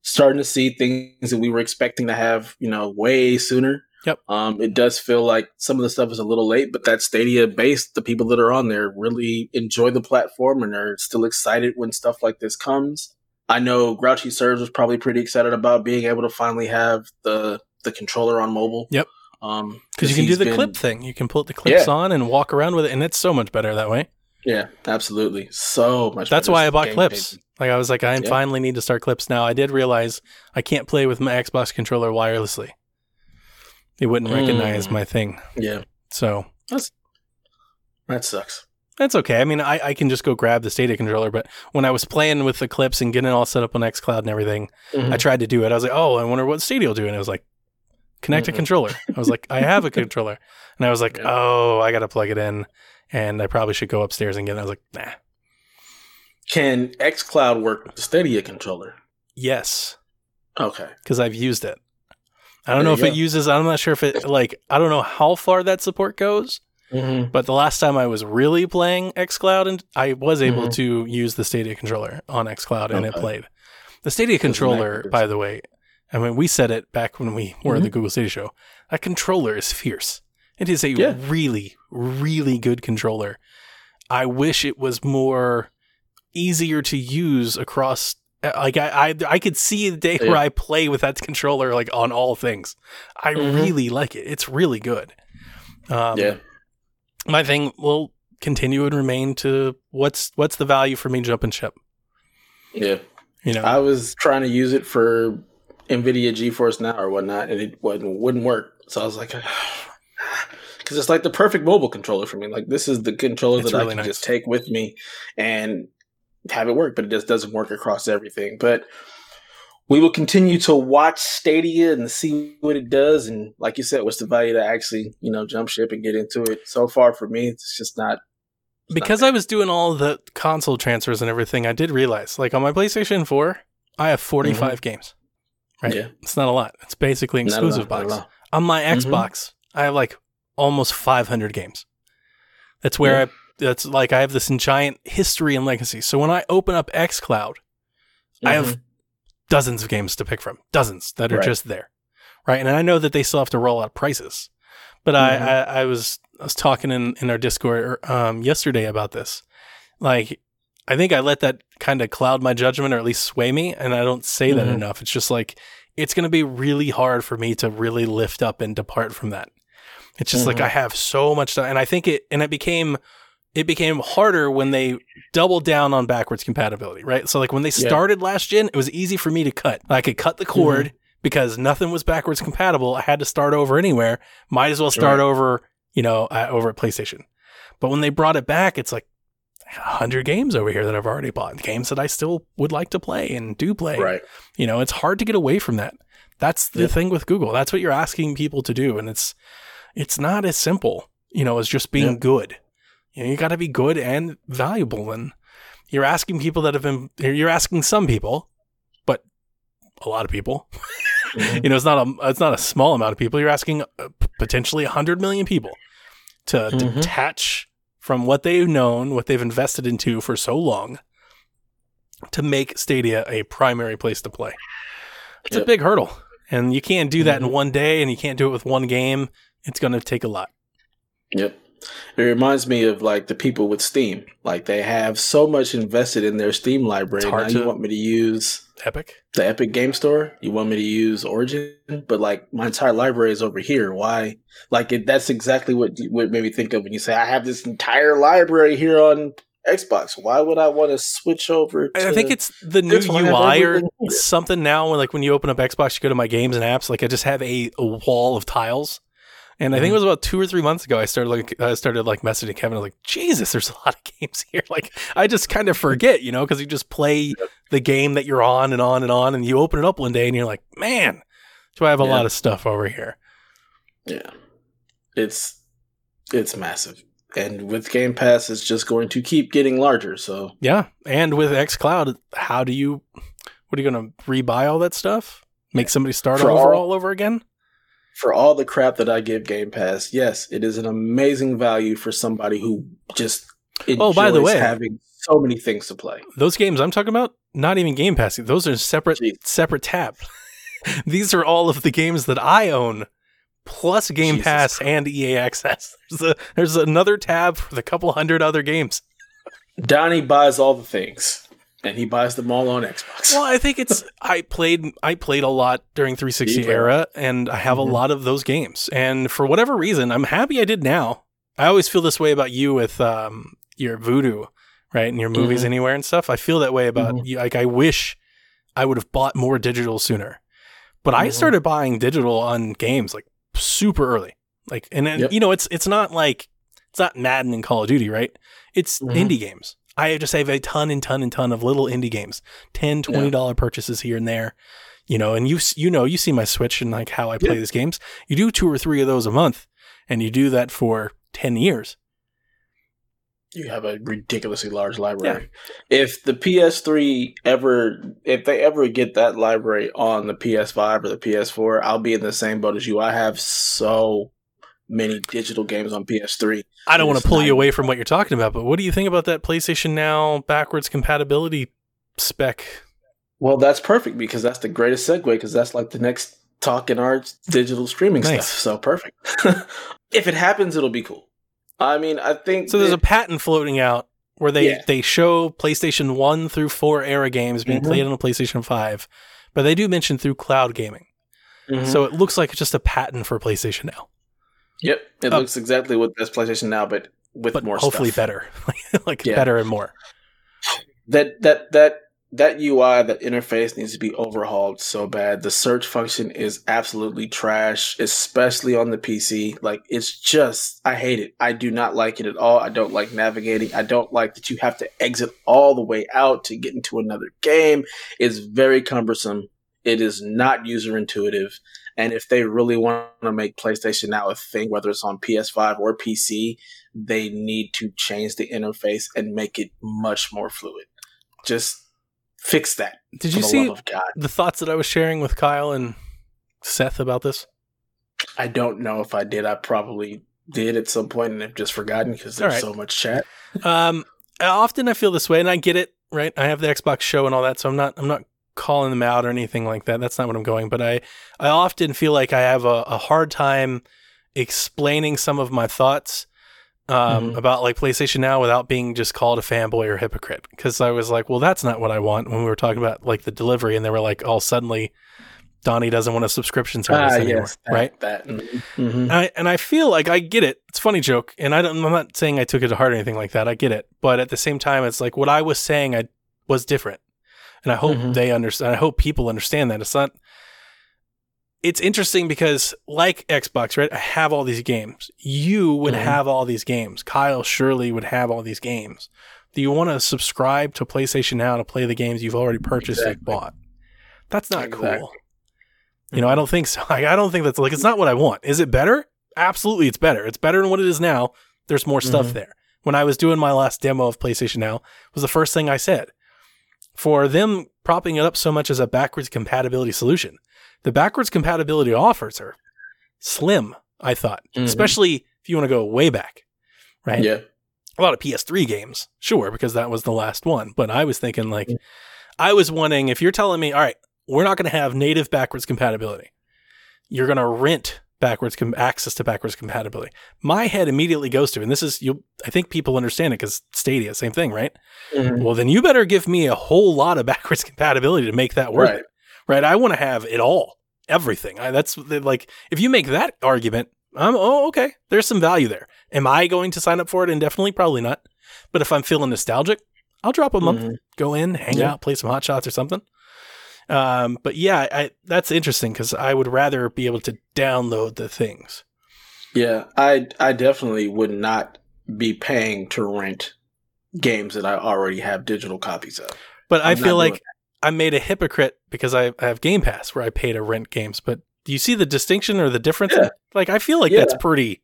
starting to see things that we were expecting to have, you know, way sooner. Yep. Um, it does feel like some of the stuff is a little late, but that Stadia base, the people that are on there really enjoy the platform and are still excited when stuff like this comes. I know Grouchy Serves was probably pretty excited about being able to finally have the the controller on mobile. Yep. Um, Because you can do the been- clip thing. You can put the clips Yeah. on and walk around with it, and it's so much better that way. Yeah, absolutely. So much. That's why I bought clips. Like I was like, I Yeah. finally need to start clips now. I did realize I can't play with my Xbox controller wirelessly. It wouldn't recognize Mm. my thing. Yeah, So that sucks. that's okay. I mean, I, I can just go grab the Stadia controller, but when I was playing with the clips and getting it all set up on xCloud and everything, Mhm. I tried to do it. I was like, oh, I wonder what Stadia will do. And it was like, connect a Mhm. controller. I was like, I have a controller. And I was like, Yeah. oh, I got to plug it in. And I probably should go upstairs and get it. I was like, nah. Can XCloud work with the Stadia controller? Yes. Okay. because I've used it. I don't There know if it uses. I'm not sure if it like. I don't know how far that support goes. Mm-hmm. But the last time I was really playing XCloud, and I was able Mhm. to use the Stadia controller on XCloud, and it played. The Stadia controller, by the way, I mean we said it back when we were at Mm-hmm. the Google Stadia show. That controller is fierce. It is a Yeah. really, really good controller. I wish it was more easier to use across. uh, Like I, I, I could see the day Yeah. where I play with that controller like on all things. I Mhm. really like it. It's really good. Um, yeah. my thing will continue and remain to what's what's the value for me jumping ship. Yeah. You know, I was trying to use it for NVIDIA GeForce Now or whatnot, and it wouldn't, wouldn't work. So I was like, because it's like the perfect mobile controller for me. Like this is the controller It's that really I can nice. just take with me and have it work, but it just doesn't work across everything. But we will continue to watch Stadia and see what it does. And like you said, what's the value to actually, you know, jump ship and get into it? So far for me, it's just not. it's because. I was doing all the console transfers and everything, I did realize, like on my PlayStation Four, I have 45 games. Right, Yeah. it's not a lot. It's basically exclusive box. On my Mhm. Xbox, I have like almost 500 games. That's where Yeah. I. That's like I have this giant history and legacy. So when I open up XCloud, I have Mhm. dozens of games to pick from, dozens that are Right. just there, right? And I know that they still have to roll out prices, but Mhm. I, I, I was I was talking in in our Discord um, yesterday about this. Like, I think I let that kind of cloud my judgment, or at least sway me, and I don't say that Mhm. enough. It's just like it's going to be really hard for me to really lift up and depart from that. It's just like Mhm. I have so much, to, and I think it, and it became. It became harder when they doubled down on backwards compatibility, right? So, like when they Yeah. started last gen, it was easy for me to cut. I could cut the cord because nothing was backwards compatible. I had to start over anywhere. Might as well start Right. over, you know, uh, over at PlayStation. But when they brought it back, it's like a hundred games over here that I've already bought, games that I still would like to play and do play. Right. You know, it's hard to get away from that. That's the Yep. thing with Google. That's what you're asking people to do, and it's it's not as simple, you know, as just being Yep. good. You know, you got to be good and valuable, and you're asking people that have been. You're asking some people, but a lot of people. Mhm. you know, it's not a it's not a small amount of people. You're asking uh, potentially hundred million people to Mhm. detach from what they've known, what they've invested into for so long, to make Stadia a primary place to play. It's a big hurdle, and you can't do that in Mhm. one day, and you can't do it with one game. It's going to take a lot. Yep. It reminds me of like the people with Steam. Like they have so much invested in their Steam library. Now you want me to use Epic. the Epic Game Store? You want me to use Origin? But like my entire library is over here. Why? Like it, that's exactly what you- what made me think of when you say I have this entire library here on Xbox. Why would I want to switch over? To, I think it's the new this one has UI or something now. When like when you open up Xbox, you go to my games and apps. Like I just have a, a wall of tiles, and I think it Mhm. was about two or three months ago. I started like I started like messaging Kevin. I was like, Jesus, there's a lot of games here. Like I just kind of forget, you know, because you just play the game that you're on and on and on, and you open it up one day and you're like, man, do I have a Yeah. lot of stuff over here? yeah, it's it's massive. And with Game Pass, it's just going to keep getting larger. So Yeah, and with XCloud, how do you? What are you going to rebuy all that stuff? Make somebody start For over all- all over again? For all the crap that I give Game Pass, yes, it is an amazing value for somebody who just enjoys Oh, by the way- having so many things to play. Those games I'm talking about, not even Game Pass. Those are separate Jeez. separate tab. These are all of the games that I own, plus Game Jesus Pass Christ. and EA Access. There's a there's another tab for the couple hundred other games. Donnie buys all the things, and he buys them all on Xbox. Well, I think it's I played I played a lot during 360 era, and I have Mhm. a lot of those games. And for whatever reason, I'm happy I did now. I always feel this way about you with um, your Vudu, right, and your movies Mhm. anywhere and stuff. I feel that way about Mhm. you. Like I wish I would have bought more digital sooner, but I Mhm. started buying digital on games like super early. Like, and then, Yep. you know, it's it's not like it's not Madden and Call of Duty, right? It's Mhm. indie games. I just have a ton and ton and ton of little indie games, 10 20 dollar purchases here and there. You know, and you you know, you see my Switch and like how I play Yeah. these games. You do two or three of those a month, and you do that for ten years. you have a ridiculously large library. Yeah. If the PS3 ever, if they ever get that library on the PS5 or the PS4, I'll be in the same boat as you. I have so many digital games on PS3. I don't want to pull you away from what you're talking about, but what do you think about that PlayStation Now backwards compatibility spec? Well, that's perfect because that's the greatest segue because that's like the next talk in our digital streaming nice. stuff. So perfect. if it happens, it'll be cool. I mean, I think so. There's a patent floating out where they yeah. they show PlayStation One through four era games being mm-hmm. played on a PlayStation Five, but they do mention through cloud gaming. Mm-hmm. So it looks like it's just a patent for PlayStation Now. Yep, it uh, looks exactly what this PlayStation Now, but with but more. Hopefully, stuff. better, like yeah. better and more. That that that that UI, that interface needs to be overhauled so bad. The search function is absolutely trash, especially on the PC. Like it's just, I hate it. I do not like it at all. I don't like navigating. I don't like that you have to exit all the way out to get into another game. It's very cumbersome. It is not user intuitive. And if they really want to make PlayStation Now a thing, whether it's on PS5 or PC, they need to change the interface and make it much more fluid. Just fix that. Did you see the thoughts that I was sharing with Kyle and Seth about this? I don't know if I did. I probably did at some point and have just forgotten because there's right. so much chat. um, often I feel this way, and I get it. Right, I have the Xbox show and all that, so I'm not I'm not calling them out or anything like that. That's not what I'm going. But I I often feel like I have a, a hard time explaining some of my thoughts um, mm-hmm. about like PlayStation Now without being just called a fanboy or hypocrite. Because I was like, well, that's not what I want when we were talking about like the delivery, and they were like, all suddenly, Donnie doesn't want a subscription service ah, anymore, yes, that, right? That, mm-hmm. and, I, and I feel like I get it. It's a funny joke, and I don't. I'm not saying I took it to heart or anything like that. I get it, but at the same time, it's like what I was saying. I was different, and I hope mm-hmm. they understand. I hope people understand that it's not it's interesting because like Xbox, right? I have all these games. You would mm-hmm. have all these games. Kyle surely would have all these games. Do you want to subscribe to PlayStation Now to play the games you've already purchased exactly. and bought? That's not exactly. cool. You know, I don't think so. Like, I don't think that's like it's not what I want. Is it better? Absolutely, it's better. It's better than what it is now. There's more stuff mm-hmm. there. When I was doing my last demo of PlayStation Now, was the first thing I said. For them propping it up so much as a backwards compatibility solution, the backwards compatibility offers are slim, I thought, mm-hmm. especially if you want to go way back, right? Yeah. A lot of PS3 games, sure, because that was the last one. But I was thinking, like, mm-hmm. I was wanting, if you're telling me, all right, we're not going to have native backwards compatibility, you're going to rent backwards com- access to backwards compatibility. My head immediately goes to, and this is you. I think people understand it because Stadia, same thing, right? Mm-hmm. Well, then you better give me a whole lot of backwards compatibility to make that work. Right right? I want to have it all, everything. I, that's like, if you make that argument, I'm, oh, okay, there's some value there. Am I going to sign up for it indefinitely? Probably not. But if I'm feeling nostalgic, I'll drop a month, mm-hmm. go in, hang yeah. out, play some hot shots or something. Um, but yeah, I, that's interesting because I would rather be able to download the things. Yeah, I I definitely would not be paying to rent games that I already have digital copies of. But I'm i feel like I made a hypocrite because I, I, have Game Pass where I pay to rent games. But do you see the distinction or the difference? Yeah. Like, I feel like yeah. that's pretty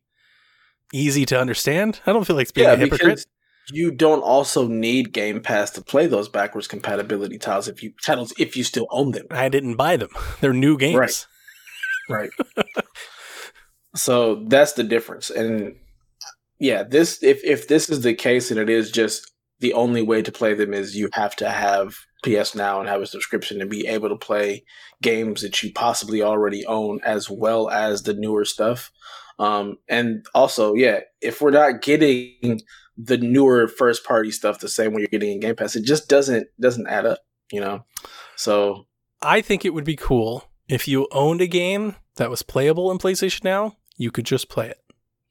easy to understand. I don't feel like it's being yeah, a hypocrite. You don't also need Game Pass to play those backwards compatibility titles if you titles if you still own them. I didn't buy them; they're new games. Right. Right. so that's the difference, and yeah, this if if this is the case and it is just the only way to play them is you have to have PS Now and have a subscription and be able to play games that you possibly already own as well as the newer stuff. Um, and also, yeah, if we're not getting the newer first party stuff the same when you're getting in Game Pass, it just doesn't doesn't add up, you know. So I think it would be cool if you owned a game that was playable in PlayStation Now, you could just play it.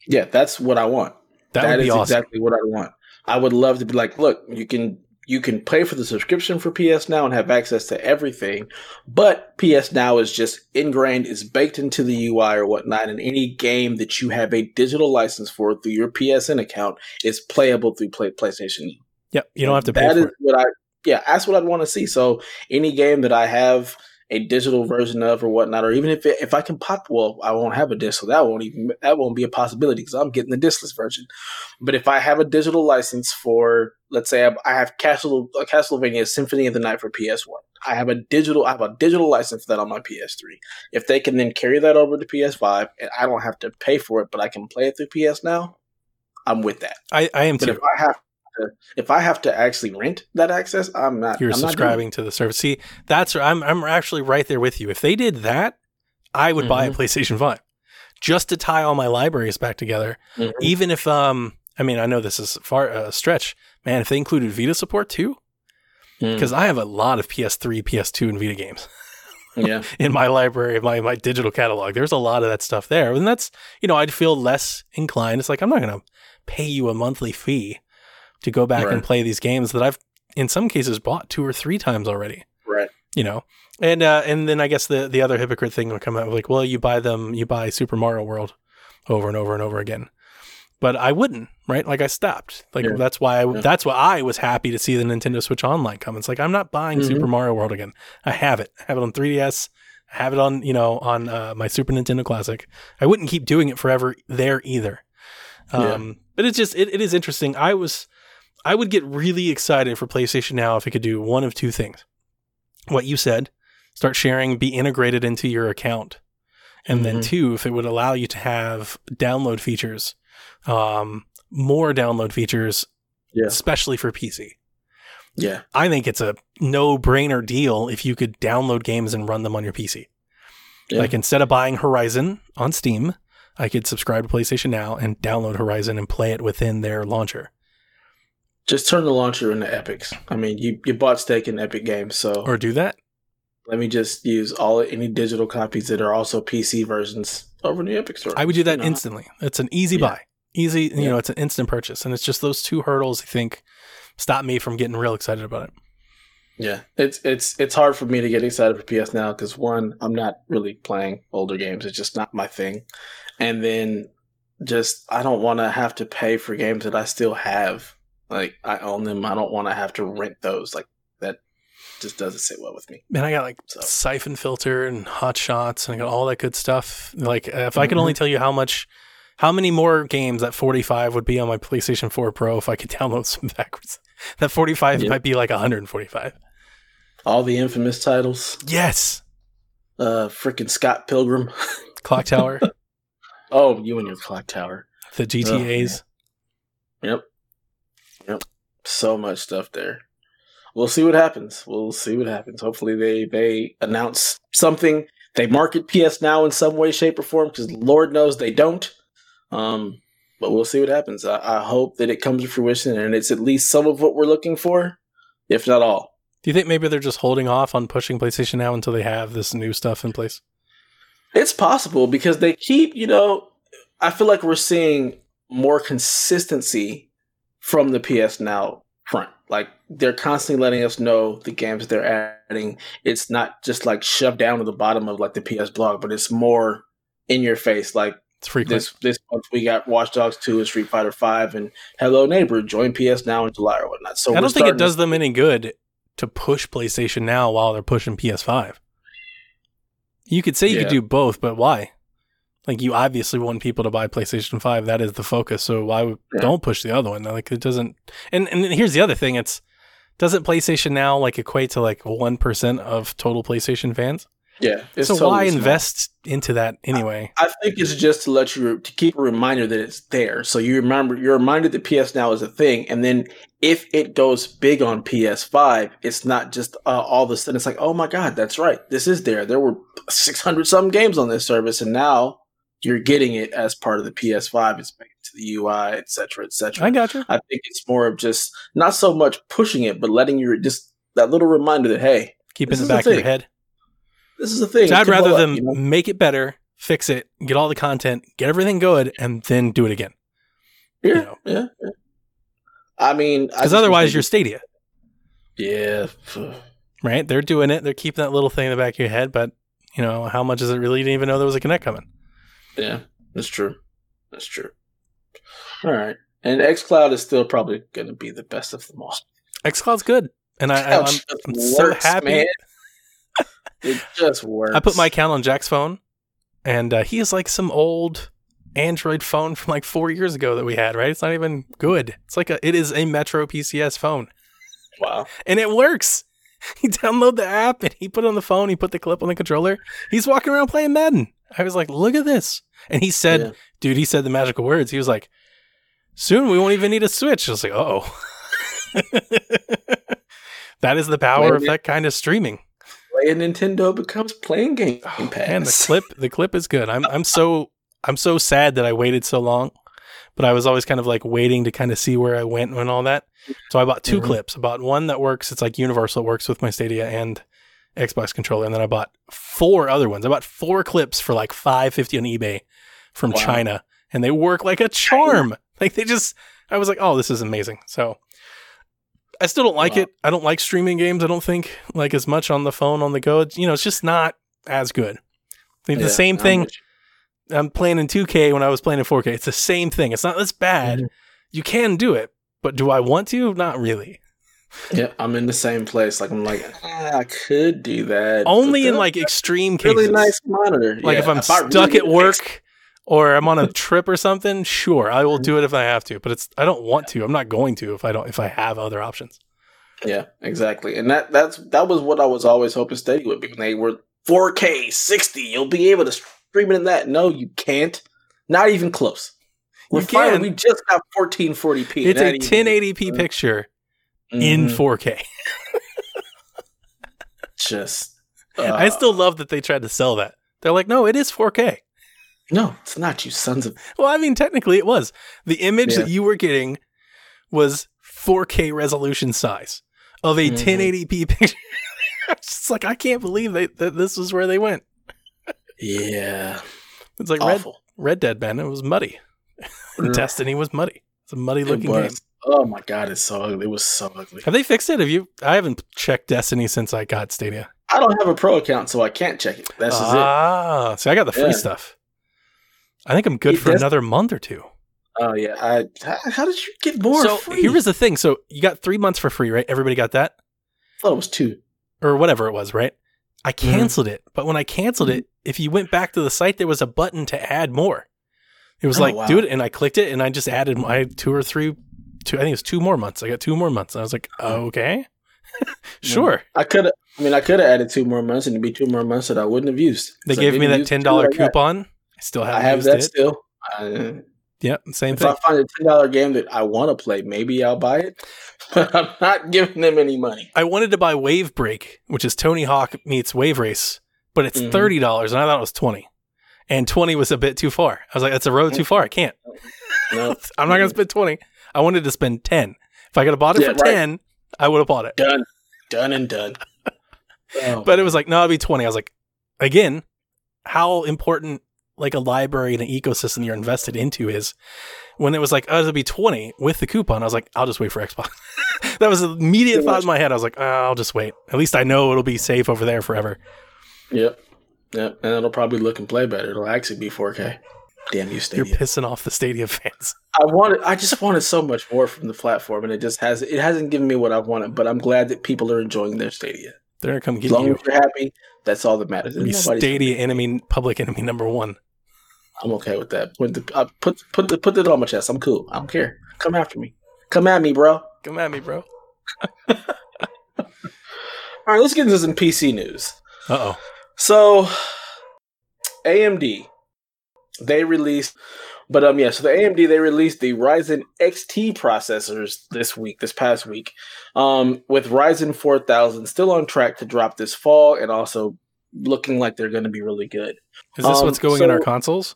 Yeah, that's what I want. That, that is awesome. exactly what I want. I would love to be like, look, you can you can pay for the subscription for PS Now and have access to everything, but PS Now is just ingrained, is baked into the UI or whatnot, and any game that you have a digital license for through your PSN account is playable through play- PlayStation. Yep, you don't have to pay. That is what I yeah, that's what I'd want to see. So any game that I have a digital version of or whatnot, or even if it, if I can pop, well, I won't have a disc, so that won't even that won't be a possibility because I'm getting the discless version. But if I have a digital license for, let's say, I have Castle uh, Castlevania Symphony of the Night for PS One, I have a digital I have a digital license for that on my PS3. If they can then carry that over to PS5 and I don't have to pay for it, but I can play it through PS Now, I'm with that. I, I am But too. if I have to, if I have to actually rent that access, I'm not. You're I'm not subscribing to the service. See, that's I'm I'm actually right there with you. If they did that, I would buy a Mhm. PlayStation 5 just to tie all my libraries back together. Mhm. Even if um I mean, I know this is far a stretch. Man, if they included Vita support too, Mm. because I have a lot of PS3, PS2 and Vita games yeah, in my library, my my digital catalog. There's a lot of that stuff there. And that's, you know, I'd feel less inclined. It's like I'm not going to pay you a monthly fee to go back and play these games that I've in some cases bought two or three times already right. you know? And uh and then i guess the the other hypocrite thing would come out like well you buy them you buy super mario world over and over and over again. But i wouldn't right? Like i stopped. Like Yeah. that's why I, Yeah. that's why i was happy to see the nintendo switch online come. It's like i'm not buying Mhm. super mario world again. I have it. I have it on 3ds I have it on you know on uh, my super nintendo classic. I wouldn't keep doing it forever there either. Um but it's just it, it is interesting. I was i would get really excited for playstation now if it could do one of two things what you said start sharing be integrated into your account and then Mhm. two if it would allow you to have download features um more download features Yeah. especially for pc Yeah, i think it's a no-brainer deal if you could download games and run them on your pc Yeah. like instead of buying horizon on steam i could subscribe to playstation now and download horizon and play it within their launcher just turn the launcher into Epics. I mean, you you bought stake in Epic Games, so or do that let me just use all any digital copies that are also PC versions over in the Epic Store. I would do that You know? instantly. It's an easy Yeah. buy. Easy, you Yeah. know, it's an instant purchase. And it's just those two hurdles I think stop me from getting real excited about it. Yeah, it's it's it's hard for me to get excited for PS now because one, I'm not really playing older games. It's just not my thing, and then just I don't want to have to pay for games that I still have. Like I own them. I don't want to have to rent those. Like that just doesn't sit well with me. Man, I got like So. Syphon Filter and hot shots and I got all that good stuff. Like if I could only Mm-hmm. tell you how much how many more games at 45 would be on my PlayStation 4 Pro if I could download some backwards. That 45 Yeah. might be like 145. All the infamous titles. Yes. Uh, freaking Scott Pilgrim. Clock Tower, oh, you and your clock tower. the GTAs. Yep. Yep. So much stuff there. We'll see what happens. We'll see what happens. Hopefully they they announce something. They market PS Now in some way, shape, or form because Lord knows they don't. Um, but we'll see what happens. I, I hope that it comes to fruition and it's at least some of what we're looking for, if not all. Do you think maybe they're just holding off on pushing PlayStation now until they have this new stuff in place? It's possible because they keep, you know, I feel like we're seeing more consistency from the PS Now front. Like they're constantly letting us know the games they're adding. It's not just like shoved down to the bottom of like the PS blog, but it's more in your face. Like It's frequent. this this month we got Watch Dogs 2 and Street Fighter 5 and Hello Neighbor join PS Now in July or whatnot. So I don't think it does them any good to push PlayStation now while they're pushing PS5. You could say you Yeah. could do both, but why? Like you obviously want people to buy PlayStation 5. That is the focus. So why would, Yeah. don't push the other one? Like it doesn't And and here's the other thing, it's doesn't PlayStation now like equate to like 1% of total PlayStation fans? Yeah. so why totally small. invest into that anyway? I think it's just to let you to keep a reminder that it's there, so you remember you're reminded that PS Now is a thing, and then if it goes big on PS5, it's not just uh, all of a sudden it's like, oh my god, that's right, this is there. There were 600 some games on this service, and now you're getting it as part of the PS5. It's made to the UI, etc., etc. I got you. I think it's more of just not so much pushing it, but letting you just that little reminder that hey, Keep in the back of your head. this is a thing. So I'd rather blow up, them you know? make it better, fix it, get all the content, get everything good, and then do it again. yeah, know. yeah, yeah. I mean, Because otherwise, you're Stadia, Yeah. right? They're doing it. They're keeping that little thing in the back of your head, but you know how much is it really? You didn't even know there was a Connect coming. Yeah. That's true. That's true. All right. And xCloud is still probably going to be the best of them all. XCloud's good, and I, I, I'm, I'm so happy. man. it just works. I put my account on Jack's phone, and uh, he has like some old Android phone from like four years ago that we had. Right? It's not even good. It's like a. It is a Metro PCS phone, wow. and it works. He downloaded the app and he put it on the phone. He put the clip on the controller. He's walking around playing Madden. I was like, look at this. And he said, Yeah. dude, he said the magical words. He was like, soon we won't even need a Switch. I was like, oh. that is the power a of that kind of streaming. Playing Nintendo becomes playing Game Oh, Pass. man, the clip the clip is good. I'm I'm so I'm so sad that I waited so long, but I was always kind of like waiting to kind of see where I went and all that. So I bought 2 Mhm. clips. I bought one that works. It's like universal. It works with my Stadia and Xbox controller, and then I bought four other ones. I bought four clips for like five fifty on eBay from Wow. China, and they work like a charm. Like they just, I was like, oh, this is amazing. So. I still don't like Wow. it. I don't like streaming games. I don't think like as much on the phone on the go. It's, you know, it's just not as good. It's Yeah, the same thing. I'm playing in 2K when I was playing in 4K. It's the same thing. It's not as bad. Mhm. You can do it, but do I want to? Not really. Yeah, I'm in the same place. Like I'm like, ah, I could do that. Only in like extreme cases. really nice monitor. Like Yeah, if I'm I stuck really at work or I'm on a trip or something, sure, I will do it if I have to. But it's I don't want to. I'm not going to if I don't if I have other options. Yeah, exactly. And that that's that was what I was always hoping Stadia would be. When they were 4K 60, you'll be able to stream it in that. No, you can't. Not even close. We're You finally, we just got 1440p. It's a 1080p picture in Mhm. 4K. just. I uh, still love that they tried to sell that. They're like, no, it is 4K. no, it's not you sons of. Well, I mean, technically it was. The image Yeah. that you were getting was 4K resolution size of a Mhm. 1080p picture. it's like, I can't believe they, that this is where they went. Yeah, It's like Red, awful. Red Dead, man. It was muddy. Destiny was muddy. It's a muddy looking game. Oh my god, it's so ugly. It was so ugly. Have they fixed it? Have you? I haven't checked Destiny since I got Stadia. I don't have a pro account, so I can't check it. That's just it. ah, see, I got the free Yeah. stuff. I think I'm good Hey, for Des- another month or two. Oh yeah, I. How, did you get more? so free? here was the thing. So you got three months for free, right? Everybody got that, I thought it was two. or whatever it was, right? I Mm-hmm. canceled it, but when I canceled it, if you went back to the site, there was a button to add more. It was Oh, like, wow. do it, and I clicked it, and I just added my two or three. Two, I think it's two more months. I got two more months. And I was like, okay, sure. I could. I mean, I could have added two more months, and it'd be two more months that I wouldn't have used. They I gave me that ten dollar dollar tool I coupon. I still haven't I have used that it. still. I, Yep, same if thing. If I find a ten dollar game that I want to play, maybe I'll buy it. But I'm not giving them any money. I wanted to buy Wavebreak, which is Tony Hawk meets Wave Race, but it's Mhm. thirty dollars, and I thought it was twenty. And twenty was a bit too far. I was like, "That's a road too far. I can't. No, I'm not going to spend twenty. I wanted to spend ten. If I could have bought it Yeah, for right. ten, I would have bought it. done, done and done. Oh, But it was like, no, it'd be twenty. I was like, again, how important like a library and an ecosystem you're invested into is. When it was like, oh, it'll be twenty with the coupon, I was like, I'll just wait for Xbox. that was the immediate thought in my head. I was like, oh, I'll just wait. At least I know it'll be safe over there forever. yep, yep, and it'll probably look and play better. It'll actually be 4K. Damn you, You're pissing off the Stadia fans. I wanted. I just wanted so much more from the platform, and it just has. It hasn't given me what I wanted. But I'm glad that people are enjoying their Stadia. They're gonna come As get long you. as you're happy, that's all that matters. Be Stadia enemy, public enemy number one. I'm okay with that. Put the uh, put put the put it on my chest. I'm cool. I don't care. Come after me. Come at me, bro. Come at me, bro. All right, let's get into some PC news. Uh oh. So, AMD, they released, but um, yeah. So the AMD they released the Ryzen XT processors this week, this past week, um, with Ryzen 4000 still on track to drop this fall, and also looking like they're going to be really good. Is this Um, what's going in our consoles?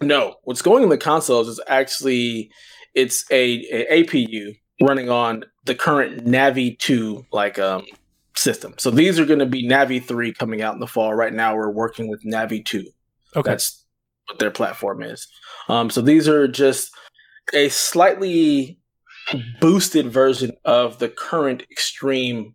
No, what's going in the consoles is actually it's a, a APU running on the current Navi 2 like um system. So these are going to be Navi 3 coming out in the fall. Right now we're working with Navi 2. Okay. That's what their platform is. Um so these are just a slightly boosted version of the current extreme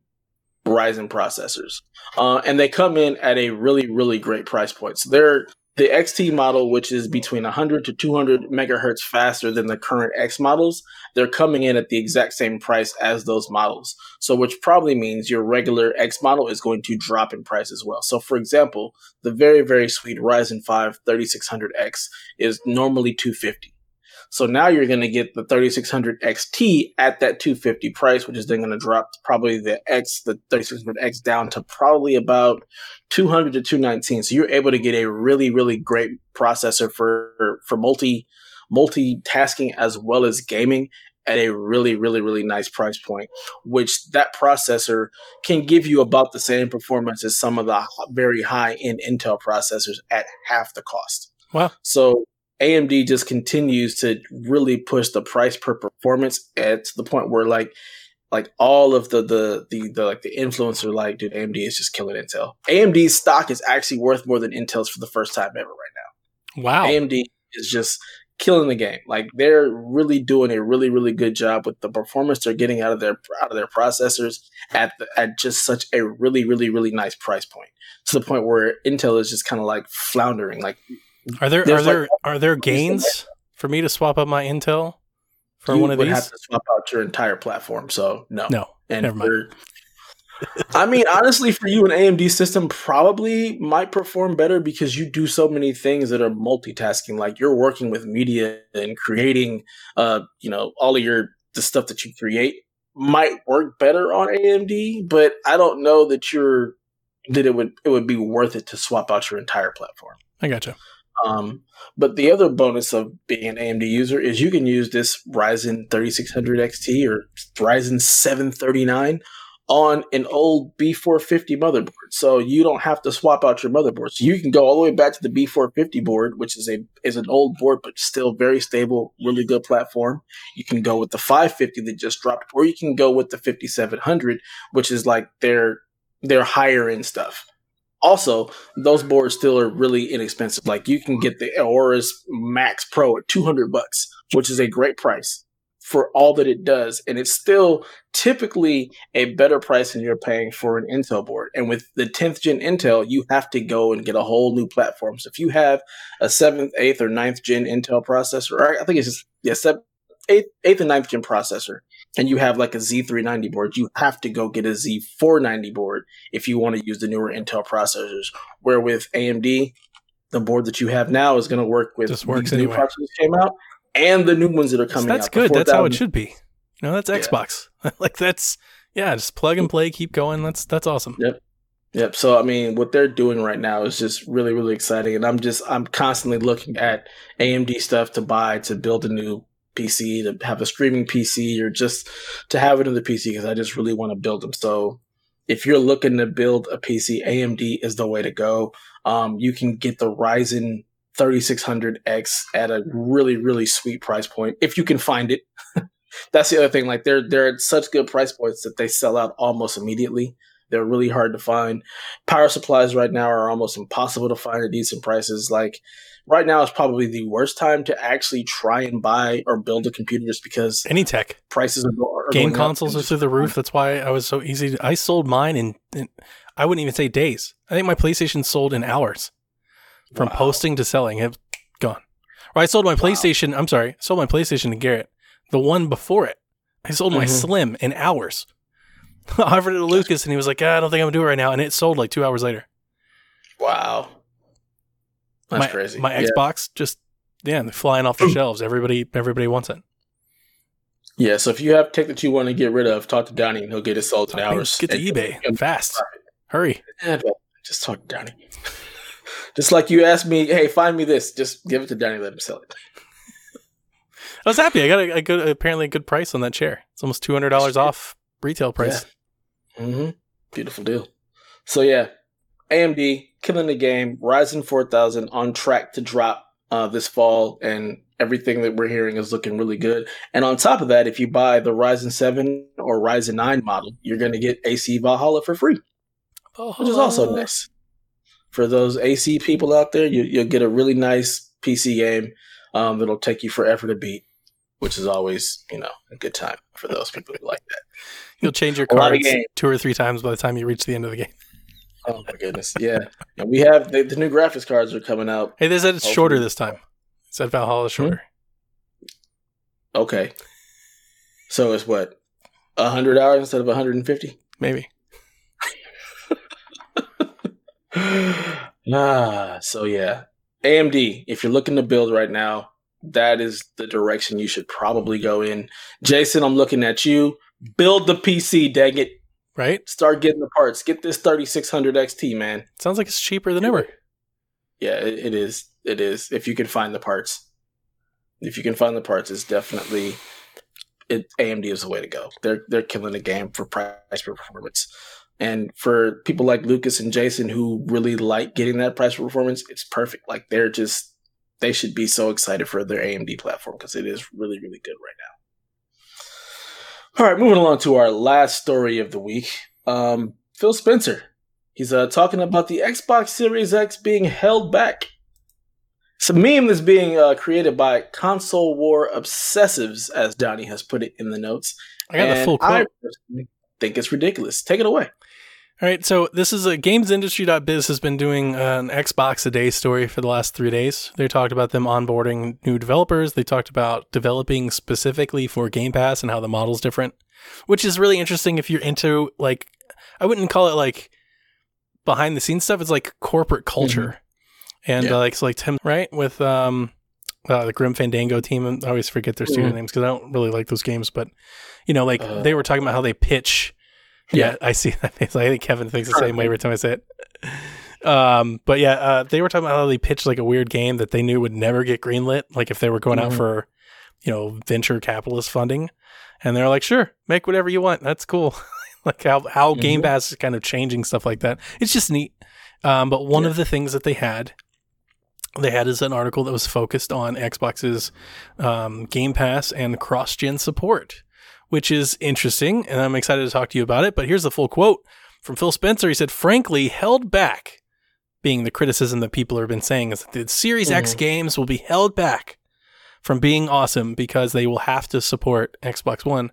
Ryzen processors. Uh, and they come in at a really, really great price point. So they're the XT model, which is between 100 to 200 megahertz faster than the current X models, they're coming in at the exact same price as those models. So, which probably means your regular X model is going to drop in price as well. So, for example, the very, very sweet Ryzen 5 3600X is normally 250. So now you're going to get the 3600 XT at that 250 price, which is then going to drop probably the X, the 3600X down to probably about 200 to 219. So you're able to get a really, really great processor for, for multi, multitasking as well as gaming at a really, really, really nice price point, which that processor can give you about the same performance as some of the very high end Intel processors at half the cost. Wow. So AMD just continues to really push the price per performance at the point where like like all of the the the, the like the influencer like dude AMD is just killing Intel. AMD's stock is actually worth more than Intel's for the first time ever right now. Wow. AMD is just killing the game. Like they're really doing a really really good job with the performance they're getting out of their out of their processors at the, at just such a really really really nice price point to the point where Intel is just kind of like floundering. Like are there are there like, are there gains for me to swap up my Intel for one of these? have to swap out your entire platform. So no, no, and never mind. I mean, honestly, for you, an AMD system probably might perform better because you do so many things that are multitasking. Like you're working with media and creating, uh, you know, all of your the stuff that you create might work better on AMD. But I don't know that you're that it would it would be worth it to swap out your entire platform. I gotcha. Um, but the other bonus of being an AMD user is you can use this Ryzen 3600 XT or Ryzen 739 on an old B450 motherboard. So you don't have to swap out your motherboard. So you can go all the way back to the B450 board, which is a is an old board but still very stable, really good platform. You can go with the 550 that just dropped, or you can go with the 5700, which is like their their higher end stuff. Also, those boards still are really inexpensive. Like you can get the Aorus Max Pro at 200 bucks, which is a great price for all that it does. And it's still typically a better price than you're paying for an Intel board. And with the 10th gen Intel, you have to go and get a whole new platform. So if you have a 7th, 8th, or 9th gen Intel processor, I think it's just, yeah, 7th, 8th, 8th and 9th gen processor, and you have like a Z390 board, you have to go get a Z490 board if you want to use the newer Intel processors. Where with AMD, the board that you have now is going to work with Just works the anyway. new processors came out and the new ones that are coming that's out. That's good. That's how it should be. No, know, that's Xbox. Yeah. like that's yeah, just plug and play, keep going. That's that's awesome. Yep. Yep. So I mean, what they're doing right now is just really, really exciting, and I'm just I'm constantly looking at AMD stuff to buy to build a new PC, to have a streaming PC, or just to have it in the PC because I just really want to build them. So if you're looking to build a PC, AMD is the way to go. Um, you can get the Ryzen 3600X at a really, really sweet price point if you can find it. That's the other thing. Like they're they're at such good price points that they sell out almost immediately. They're really hard to find. Power supplies right now are almost impossible to find at decent prices. Like right now is probably the worst time to actually try and buy or build a computer just because any tech prices are, are game consoles are through the roof. That's why I was so easy. To, I sold mine in, in, I wouldn't even say days. I think my PlayStation sold in hours from wow. posting to selling. Have gone. Or I sold my wow. PlayStation. I'm sorry, I sold my PlayStation to Garrett. The one before it, I sold mm-hmm. my Slim in hours. I offered it to Lucas, and he was like, ah, "I don't think I'm gonna do it right now," and it sold like two hours later. Wow. That's my, crazy. My yeah. Xbox just yeah, flying off the shelves. Everybody everybody wants it. Yeah, so if you have tech that you want to get rid of, talk to Donnie and he'll get it sold in hours. Get to eBay fast. Hurry. Yeah, just talk to Donnie. just like you asked me, hey, find me this. Just give it to Danny. let him sell it. I was happy. I got a, a, good, apparently a good price on that chair. It's almost two hundred dollars off retail price. Yeah. Mm-hmm. Beautiful deal. So yeah, AMD killing the game. Ryzen 4000 on track to drop uh, this fall, and everything that we're hearing is looking really good. And on top of that, if you buy the Ryzen 7 or Ryzen 9 model, you're going to get AC Valhalla for free, which is also nice. For those AC people out there, you, will get a really nice PC game um, that'll take you forever to beat, which is always, you know, a good time for those people who like that. You'll change your cards two or three times by the time you reach the end of the game. Oh my goodness, yeah. And we have the, the new graphics cards are coming out. Hey, they said it's shorter this time. It said Valhalla is shorter. Okay, so it's what hundred hours instead of 150. Maybe. ah, so yeah, AMD. If you're looking to build right now, that is the direction you should probably go in. Jason, I'm looking at you. Build the PC, dang it. Right? Start getting the parts. Get this 3600 XT, man. Sounds like it's cheaper than ever. Yeah, it, it is. It is. If you can find the parts. If you can find the parts, it's definitely it AMD is the way to go. They're they're killing the game for price per performance. And for people like Lucas and Jason who really like getting that price performance, it's perfect. Like they're just they should be so excited for their AMD platform because it is really, really good right now. All right, moving along to our last story of the week. Um, Phil Spencer. He's uh, talking about the Xbox Series X being held back. It's a meme that's being uh, created by console war obsessives, as Donnie has put it in the notes. I got and the full quote. I think it's ridiculous. Take it away. All right, so this is a gamesindustry.biz has been doing an Xbox a day story for the last three days. They talked about them onboarding new developers. They talked about developing specifically for Game Pass and how the model's different, which is really interesting if you're into like I wouldn't call it like behind the scenes stuff. It's like corporate culture, mm-hmm. and yeah. uh, like so like Tim right with um uh, the Grim Fandango team. I always forget their studio mm-hmm. names because I don't really like those games, but you know, like uh, they were talking about how they pitch yeah, I see that. I think Kevin thinks the same way every time I say it. Um, but yeah, uh, they were talking about how they pitched like a weird game that they knew would never get greenlit. Like if they were going mm-hmm. out for, you know, venture capitalist funding, and they're like, "Sure, make whatever you want. That's cool." like how how mm-hmm. Game Pass is kind of changing stuff like that. It's just neat. Um, but one yeah. of the things that they had, they had is an article that was focused on Xbox's um, Game Pass and cross gen support which is interesting, and I'm excited to talk to you about it. But here's the full quote from Phil Spencer. He said, frankly, held back, being the criticism that people have been saying, is that the Series mm-hmm. X games will be held back from being awesome because they will have to support Xbox One.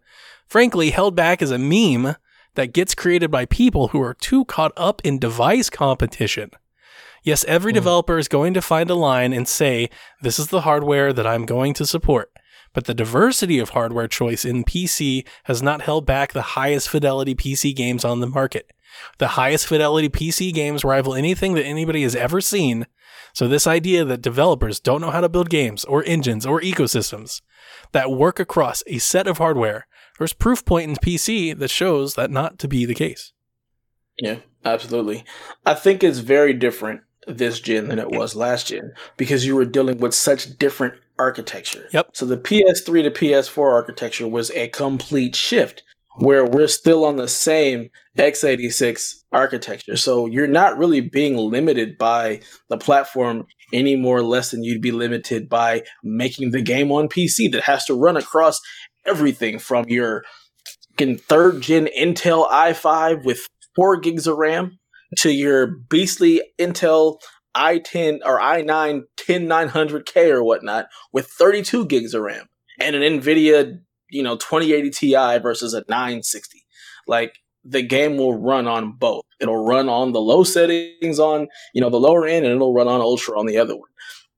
Frankly, held back is a meme that gets created by people who are too caught up in device competition. Yes, every mm. developer is going to find a line and say, This is the hardware that I'm going to support but the diversity of hardware choice in PC has not held back the highest fidelity PC games on the market. The highest fidelity PC games rival anything that anybody has ever seen. So this idea that developers don't know how to build games or engines or ecosystems that work across a set of hardware, there's proof point in PC that shows that not to be the case. Yeah, absolutely. I think it's very different this gen than it was last gen because you were dealing with such different architecture. Yep. So the PS3 to PS4 architecture was a complete shift where we're still on the same x86 architecture. So you're not really being limited by the platform any more less than you'd be limited by making the game on PC that has to run across everything from your third gen Intel i5 with 4 gigs of RAM to your beastly Intel i10 or i9 10900K or whatnot with 32 gigs of RAM and an NVIDIA, you know, 2080 Ti versus a 960. Like the game will run on both. It'll run on the low settings on, you know, the lower end and it'll run on ultra on the other one.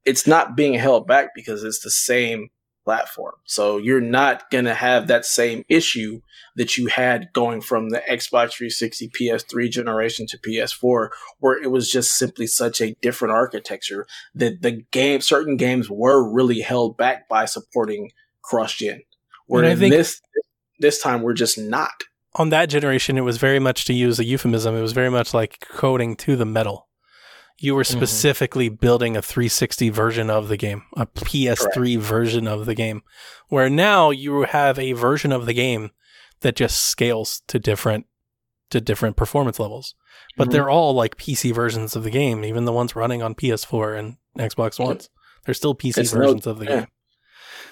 It's not being held back because it's the same platform. So you're not going to have that same issue that you had going from the Xbox 360 PS3 generation to PS4 where it was just simply such a different architecture that the game certain games were really held back by supporting cross gen. Where in this this time we're just not. On that generation it was very much to use a euphemism, it was very much like coding to the metal you were mm-hmm. specifically mm-hmm. building a 360 version of the game, a PS3 Correct. version of the game, where now you have a version of the game that just scales to different to different performance levels. But mm-hmm. they're all like PC versions of the game, even the ones running on PS4 and Xbox Ones. They're still PC it's versions no, of the yeah. game.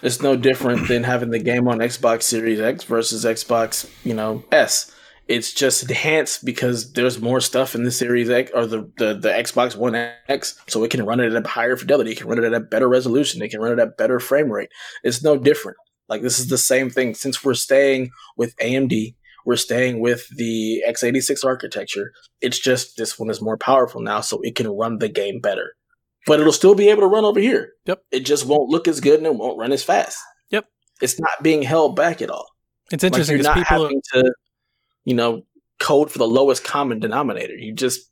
It's no different than having the game on Xbox Series X versus Xbox, you know, S it's just enhanced because there's more stuff in the Series X or the, the, the Xbox One X, so it can run it at a higher fidelity, it can run it at a better resolution, it can run it at better frame rate. It's no different. Like this is the same thing. Since we're staying with AMD, we're staying with the x86 architecture. It's just this one is more powerful now, so it can run the game better. But it'll still be able to run over here. Yep. It just won't look as good and it won't run as fast. Yep. It's not being held back at all. It's interesting because not people. having to, you know, code for the lowest common denominator. You just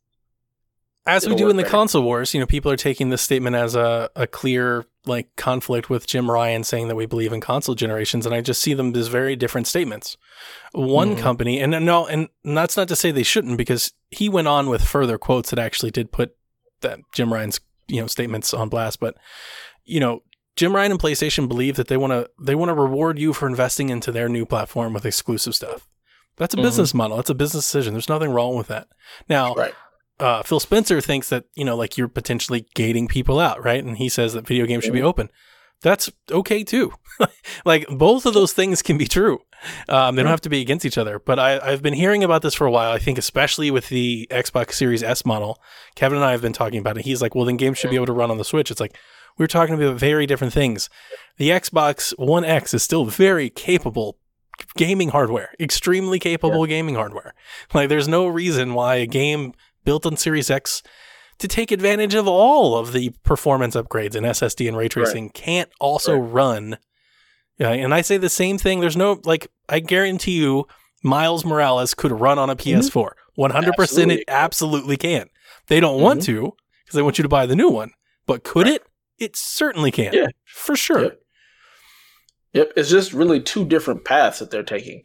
as we do in the better. console wars, you know, people are taking this statement as a, a clear like conflict with Jim Ryan saying that we believe in console generations, and I just see them as very different statements. One Mhm. company, and no, and that's not to say they shouldn't, because he went on with further quotes that actually did put that Jim Ryan's you know statements on blast, but you know. Jim Ryan and PlayStation believe that they want to they want to reward you for investing into their new platform with exclusive stuff. That's a Mhm. business model. That's a business decision. There's nothing wrong with that. Now, right. uh, Phil Spencer thinks that you know, like you're potentially gating people out, right? And he says that video games should be open. That's okay too. like both of those things can be true. Um, they don't have to be against each other. But I, I've been hearing about this for a while. I think especially with the Xbox Series S model, Kevin and I have been talking about it. He's like, well, then games should be able to run on the Switch. It's like we're talking about very different things. The Xbox One X is still very capable gaming hardware, extremely capable gaming hardware. Like there's no reason why a game built on Series X to take advantage of all of the performance upgrades and SSD and ray tracing can't also run. Yeah, and I say the same thing. There's no like I guarantee you Miles Morales could run on a mm-hmm. PS4. 100% Absolutely. it absolutely can. They don't want mm-hmm. to because they want you to buy the new one. But could it? It certainly can. Yeah. For sure. Yep. Yep, it's just really two different paths that they're taking.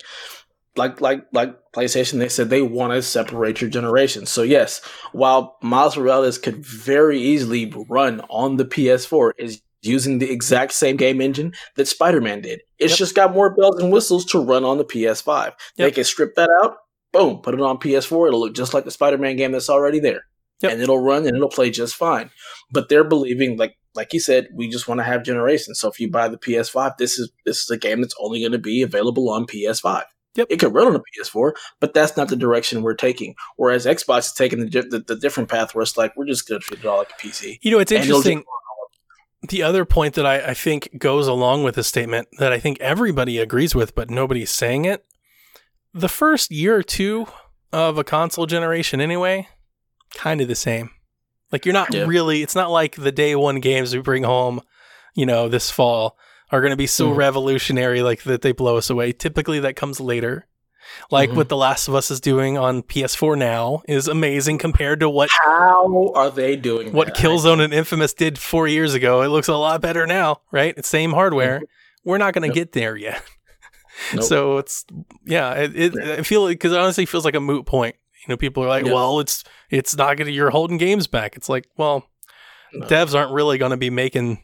Like like like PlayStation, they said they want to separate your generations. So yes, while Miles Morales could very easily run on the PS4, is using the exact same game engine that Spider-Man did. It's Yep. just got more bells and whistles to run on the PS5. They can strip that out, boom, put it on PS4. It'll look just like the Spider-Man game that's already there, Yep. and it'll run and it'll play just fine. But they're believing, like like you said, we just want to have generations. So if you buy the PS5, this is this is a game that's only going to be available on PS5. Yep. It could run on a PS4, but that's not the direction we're taking. Whereas Xbox is taking the, the, the different path where it's like we're just going to treat it all like a PC. You know, it's interesting. The other point that I, I think goes along with this statement that I think everybody agrees with, but nobody's saying it. The first year or two of a console generation, anyway, kind of the same. Like you're not Yeah. really. It's not like the day one games we bring home, you know, this fall are going to be so Mhm. revolutionary, like that they blow us away. Typically, that comes later. Like Mhm. what The Last of Us is doing on PS4 now is amazing compared to what How are they doing what that? Killzone and Infamous did four years ago. It looks a lot better now, right? It's same hardware. We're not going to get there yet. Nope. So it's yeah, it, it I feel because it honestly feels like a moot point. You know, people are like, Yeah. well, it's it's not going to. You're holding games back. It's like, well, No. devs aren't really going to be making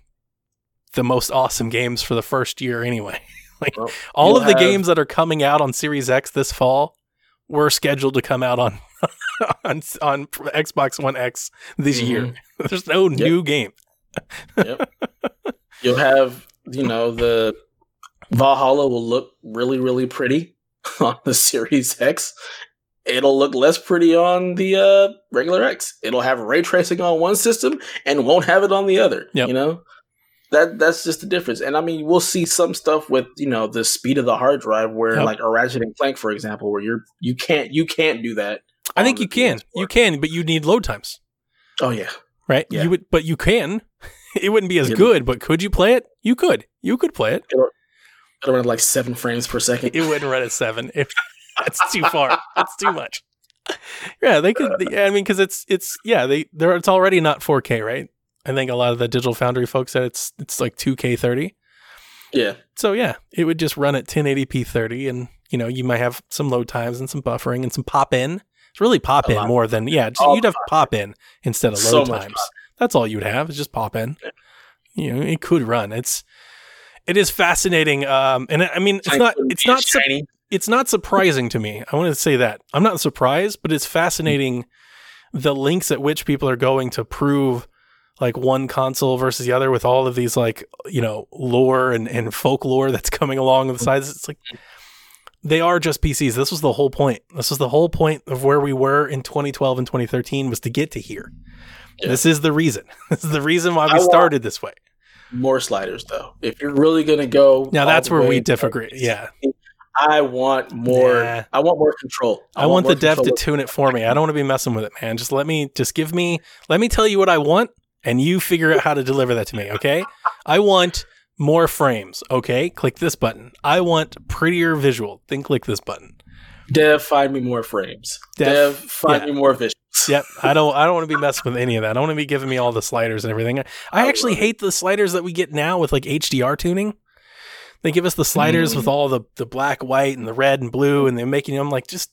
the most awesome games for the first year anyway. like Well, all of the have- games that are coming out on Series X this fall were scheduled to come out on on on Xbox One X this Mhm. year. There's no new game. Yep. You'll have, you know, the Valhalla will look really, really pretty on the Series X. It'll look less pretty on the uh, regular X. It'll have ray tracing on one system and won't have it on the other. Yep. You know, that that's just the difference. And I mean, we'll see some stuff with you know the speed of the hard drive, where Yep. like a Ratchet and Clank, for example, where you're you can't you can't do that. I think you can. PS4. You can, but you need load times, Oh yeah, right? Yeah. You would, but you can. It wouldn't be as good, but could you play it? You could. You could play it. it'll run at like seven frames per second. It wouldn't run at seven. If that's too far, that's too much. Yeah, they could. Yeah, I mean, because it's it's yeah, they they're it's already not 4K, right? I think a lot of the Digital Foundry folks said it's it's like 2K 30. yeah, So yeah, it would just run at 1080p 30, and you know you might have some load times and some buffering and some pop in. It's really pop A in more than yeah. Just, you'd have pop in instead of load much times. That's all you'd have is just pop in. You know, it could run. It's it is fascinating. Um, and I mean, it's not wouldn't it's be not as su- shiny. It's not surprising to me. I want to say that I'm not surprised, but it's fascinating the links at which people are going to prove like one console versus the other with all of these like you know lore and, and folklore that's coming along on the sides. It's like they are just PCs. This was the whole point. This was the whole point of where we were in 2012 and 2013 was to get to here. Yeah. This is the reason. This is the reason why we started this way. more sliders though. If you're really gonna go, Now that's where we to- disagree. Yeah. I want more. Nah. I want more control. I, want, the dev to tune it for me. I don't want to be messing with it, man. Just let me just give me let me tell you what I want and you figure out how to deliver that to me, okay? I want more frames, okay? Click this button. I want prettier visual. Then click this button. Dev, find me more frames. Dev, Dev, find yeah. me more visuals. Yep. I don't I don't want to be messing with any of that. I don't want to be giving me all the sliders and everything. I, I I actually hate the sliders that we get now with like HDR tuning. They give us the sliders Mm. with all the, the black, white, and the red and blue, and they're making them like just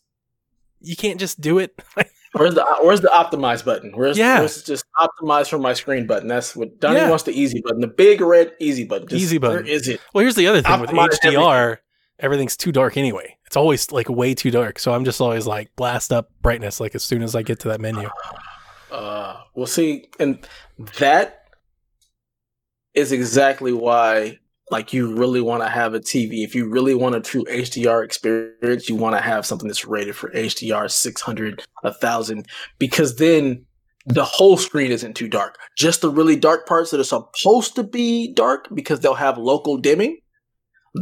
you can't just do it. Where's the Where's the optimize button? Where's Yeah. Where's just optimize for my screen button? That's what Donnie Yeah. wants. The easy button, the big red easy button. Just, Easy button. Where is it? Well, here's the other thing with Optimize HDR, everything's too dark anyway. It's always like way too dark. So I'm just always like blast up brightness like as soon as I get to that menu. Uh, we'll see, and that is exactly why. Like you really want to have a TV. If you really want a true HDR experience, you want to have something that's rated for HDR 600, 1000, because then the whole screen isn't too dark. Just the really dark parts that are supposed to be dark because they'll have local dimming.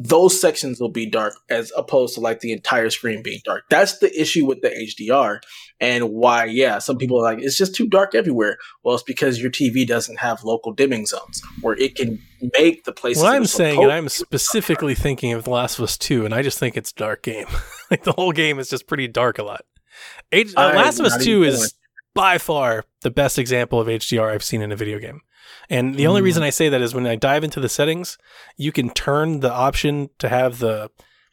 Those sections will be dark as opposed to like the entire screen being dark. That's the issue with the HDR and why, yeah, some people are like, it's just too dark everywhere. Well, it's because your TV doesn't have local dimming zones where it can make the places. What I'm saying, and I'm specifically thinking of The Last of Us 2, and I just think it's a dark game. like the whole game is just pretty dark a lot. H- uh, Last of Us 2 is by far the best example of HDR I've seen in a video game. And the only Mm. reason I say that is when I dive into the settings, you can turn the option to have the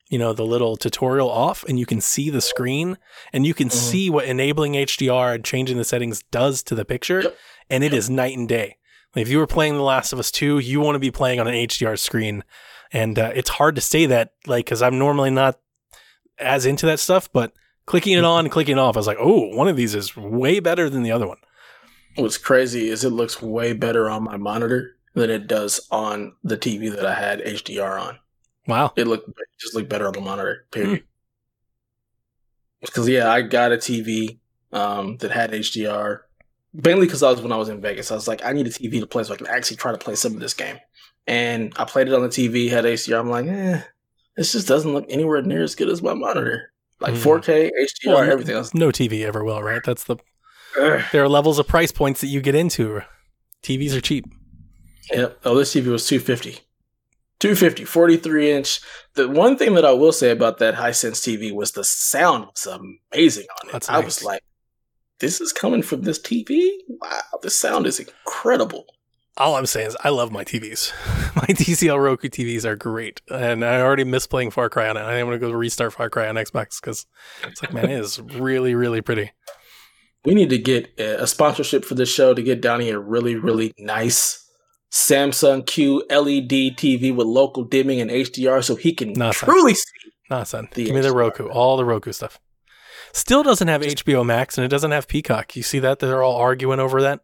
you know the little tutorial off and you can see the screen and you can Mhm. see what enabling HDR and changing the settings does to the picture Yep. and it Yep. is night and day. If you were playing The Last of Us 2, you want to be playing on an HDR screen and uh, it's hard to say that like cuz I'm normally not as into that stuff, but clicking it on and clicking it off, I was like, "Oh, one of these is way better than the other one." What's crazy is it looks way better on my monitor than it does on the TV that I had HDR on. Wow. It looked it just looked better on the monitor. Period. Because yeah, I got a TV um, that had HDR mainly because I was when I was in Vegas. I was like, I need a TV to play so I can actually try to play some of this game. And I played it on the TV, had HDR. I'm like, eh, this just doesn't look anywhere near as good as my monitor. Like Mhm. 4K, HDR, Well, everything else. No TV ever will, right? That's the. There are levels of price points that you get into. TVs are cheap. Yep. Oh, this TV was 250. 250, 43 inch. The one thing that I will say about that Hisense TV was the sound was amazing on it. That's I nice. was like, this is coming from this TV? Wow, the sound is incredible. All I'm saying is I love my TVs. My TCL Roku TVs are great, and I already miss playing Far Cry on it. I am going to go restart Far Cry on Xbox because it's like, man, it is really, really pretty. We need to get a sponsorship for this show to get down here a really, really nice Samsung Q LED TV with local dimming and HDR so he can No, son. truly see. Nah, son, The give me the Roku, all the Roku stuff. Still doesn't have HBO Max, and it doesn't have Peacock. You see that? They're all arguing over that.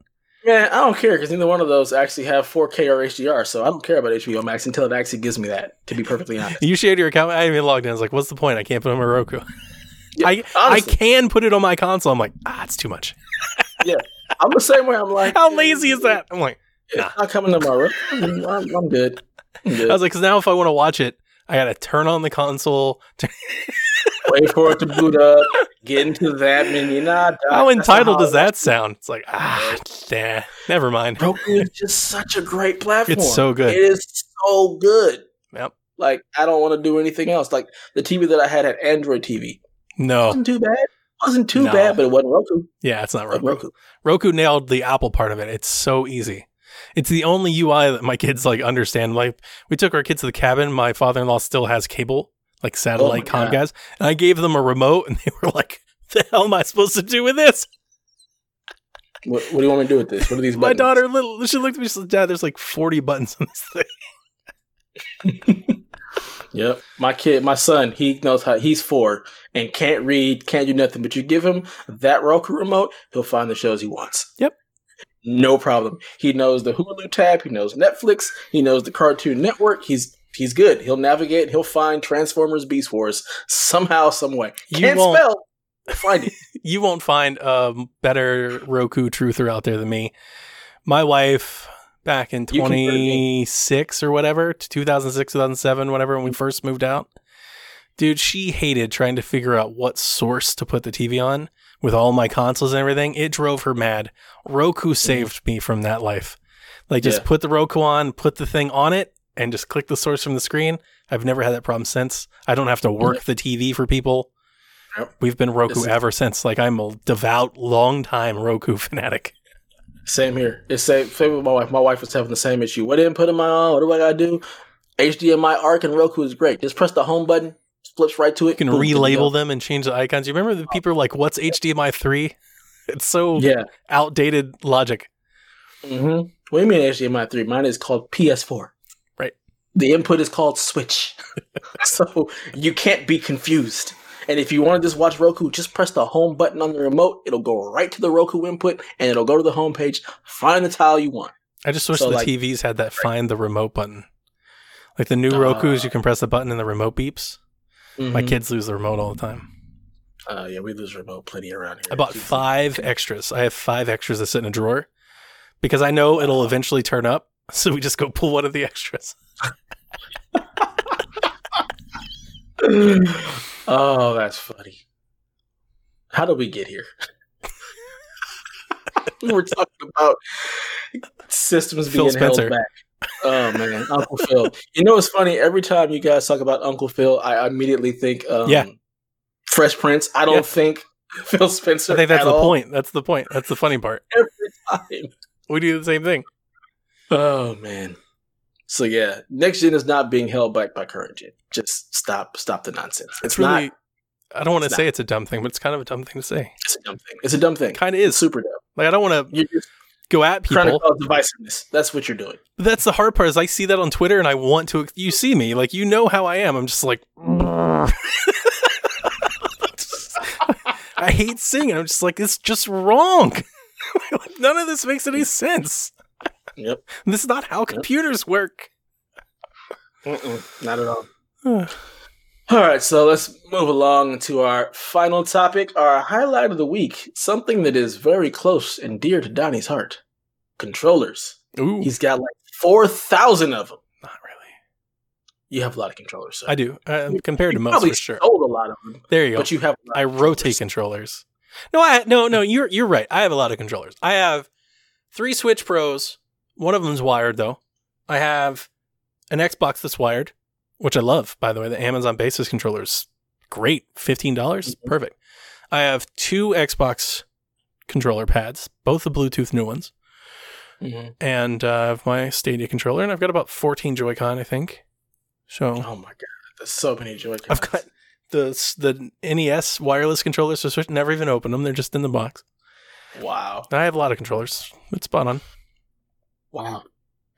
Man, I don't care because neither one of those actually have 4K or HDR, so I don't care about HBO Max until it actually gives me that. To be perfectly honest, You shared your account. I even logged in. I was like, "What's the point? I can't put on my Roku. Yeah, I honestly. I can put it on my console. I'm like, ah, it's too much. Yeah, I'm the same way. I'm like, How lazy is that? I'm like, It's Nah. not coming to my room. I'm, I'm, I'm good. I'm good. I was like, because now if I want to watch it, I got to turn on the console. Wait for it to boot up. Get into that menu. Nah, How entitled does that sound? It's like, ah, nah, never mind. Roku is just such a great platform. It's so good. It is so good. Yep. Like I don't want to do anything else. Like the TV that I had had Android TV. No, wasn't too bad. wasn't too No. bad, but it wasn't Roku. yeah, it's not Like Roku. Roku. Roku nailed the Apple part of it. It's so easy. It's the only UI that my kids like understand. Like we took our kids to the cabin. My father-in-law still has cable, like satellite Oh my God. Comcast, and I gave them a remote, and they were like, "The hell am I supposed to do with this?" What, what do you want me to do with this? What are these? Buttons? My daughter, little, she looked at me. She said, "Dad, there's like 40 buttons on this thing." Yep. My kid, my son, he knows how he's four and can't read, can't do nothing. But you give him that Roku remote, he'll find the shows he wants. Yep. No problem. He knows the Hulu tab, he knows Netflix, he knows the Cartoon Network. He's he's good. He'll navigate, he'll find Transformers Beast Wars somehow, some way. You Can't won't- spell. Find it. you won't find a better Roku truther out there than me. My wife, back in You 26 or whatever, 2006, 2007, whatever, when we first moved out, Dude, she hated trying to figure out what source to put the TV on with all my consoles and everything. It drove her mad. Roku saved me from that life. Like just Yeah. put the Roku on, put the thing on it, and just click the source from the screen. I've never had that problem since. I don't have to work the TV for people. We've been Roku ever since. Like I'm a devout, long time Roku fanatic. Same here. It's same, same with my wife. My wife was having the same issue. What input am I on? What do I gotta do? HDMI ARC and Roku is great. Just press the home button, flips right to it. You can boom, relabel them and change the icons. You remember the people like, "What's HDMI 3? It's so Yeah. outdated logic. Mm-hmm. What do you mean HDMI three? Mine is called PS4. Right. The input is called Switch, so you can't be confused. And if you want to just watch Roku, just press the home button on the remote. It'll go right to the Roku input, and it'll go to the home page. Find the tile you want. I just wish So, the like- TVs had that find the remote button. Like the new Uh, Roku's, you can press the button and the remote beeps. My Mhm. kids lose the remote all the time. Uh, yeah, we lose remote plenty around here. I bought five extras. I have five extras that sit in a drawer because I know it'll eventually turn up. So we just go pull one of the extras. oh, that's funny. How did we get here? We're talking about systems Phil being Spencer. held back. Oh man, Uncle Phil. You know what's funny? Every time you guys talk about Uncle Phil, I immediately think um, Yeah. Fresh Prince. I don't Yeah. think Phil Spencer. I think that's at the all. point. That's the point. That's the funny part. Every time. We do the same thing. Oh man. So yeah, next gen is not being held back by current gen. Just stop, stop the nonsense. It's, It's really, not. I don't want to say it's a dumb thing, but it's kind of a dumb thing to say. It's a dumb thing. It's a dumb thing. Kind of It's is. super dumb. Like, I don't want to go at trying to people. cause divisiveness. That's what you're doing. That's the hard part is I see that on Twitter and I want to, you see me, like, you know how I am. I'm just like, I hate seeing it. I'm just like, it's just wrong. None of this makes any sense. Yep. This is not how computers work. Mm-mm, not at all. All right, so let's move along to our final topic, our highlight of the week. Something that is very close and dear to Donnie's heart: controllers. Ooh, He's got like four thousand of them. not really. You have a lot of controllers. So. I do, uh, compared to most for sure. sold a lot of them, There you go. but you have. A lot I rotate controllers. controllers. No, I no no. You're you're right. I have a lot of controllers. I have three Switch Pros. One of them's wired though. I have an Xbox that's wired, which I love. By the way, the Amazon Basics controllers, great, fifteen dollars, Mhm. perfect. I have two Xbox controller pads, both the Bluetooth new ones, Mhm. and uh, I have my Stadia controller, and I've got about fourteen Joy-Con, I think. So Oh my god, there's so many joy. I've got the the NES wireless controllers for Switch. Never even opened them; they're just in the box. wow, I have a lot of controllers. It's spot on. Wow.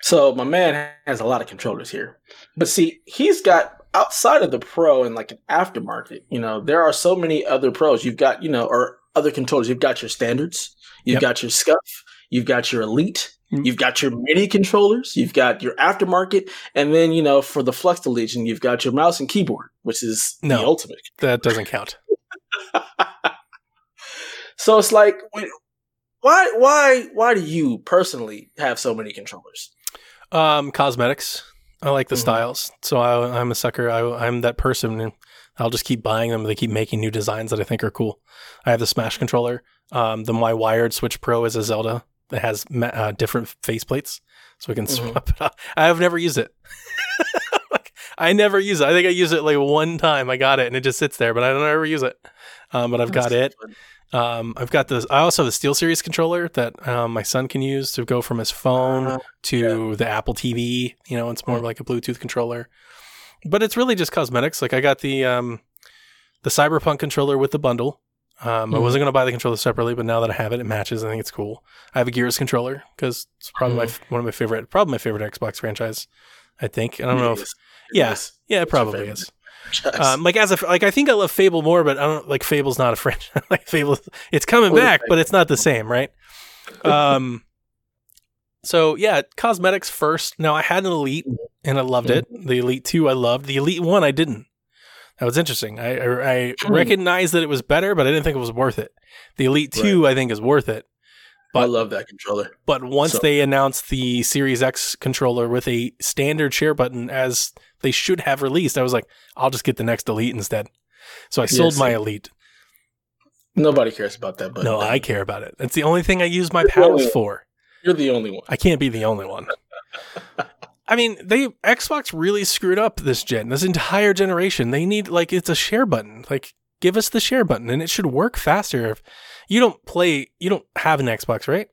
So my man has a lot of controllers here, but see, he's got outside of the pro and like an aftermarket. You know, there are so many other pros. You've got you know, or other controllers. You've got your standards. You've Yep. got your scuff. You've got your elite. Mm. You've got your mini controllers. You've got your aftermarket, and then you know, for the Flux Legion, you've got your mouse and keyboard, which is the ultimate. That doesn't count. So it's like, why, why, why do you personally have so many controllers? Um, cosmetics. I like the Mhm. styles, so I, I'm a sucker. I, I'm that person. and I'll just keep buying them. They keep making new designs that I think are cool. I have the Smash controller. Um, the my wired Switch Pro is a Zelda that has uh, different faceplates, so we can Mhm. swap it out. I have never used it. Like, I never use it. I think I used it like one time. I got it, and it just sits there, but I don't ever use it. Um, but I've got it. Um, I've got this. I also have the SteelSeries controller that um, my son can use to go from his phone Uh, to the Apple TV. You know, it's more Mm. like a Bluetooth controller, but it's really just cosmetics. Like I got the um, the Cyberpunk controller with the bundle. Um, I Mhm. wasn't gonna buy the controller separately, but now that I have it, it matches. I think it's cool. I have a Gears controller because it's probably Mm-hmm. one of my favorite, probably my favorite Xbox franchise. I think. I don't know if Yes. yeah. Yeah, it probably is. Um, like as a like, I think I love Fable more, but I don't like Fable's not a franchise. like Fable, it's coming What back, but it's not the same, right? Um, so yeah, cosmetics first. Now I had an Elite and I loved it. The Elite Two I loved. The Elite One I didn't. That was interesting. I I, I Hmm. recognized that it was better, but I didn't think it was worth it. The Elite Two I think is worth it, I love that controller. But once So- they announced the Series X controller with a standard share button, as they should have released, I was like, I'll just get the next Elite instead. So I sold Yes. my Elite. Nobody cares about that, but no, I care about it. It's the only thing I use my paddles for. You're the only one. I can't be the only one. I mean, they Xbox really screwed up this gen, this entire generation. They need like it's a share button. Like, give us the share button, and it should work faster. If you don't play, you don't have an Xbox, right?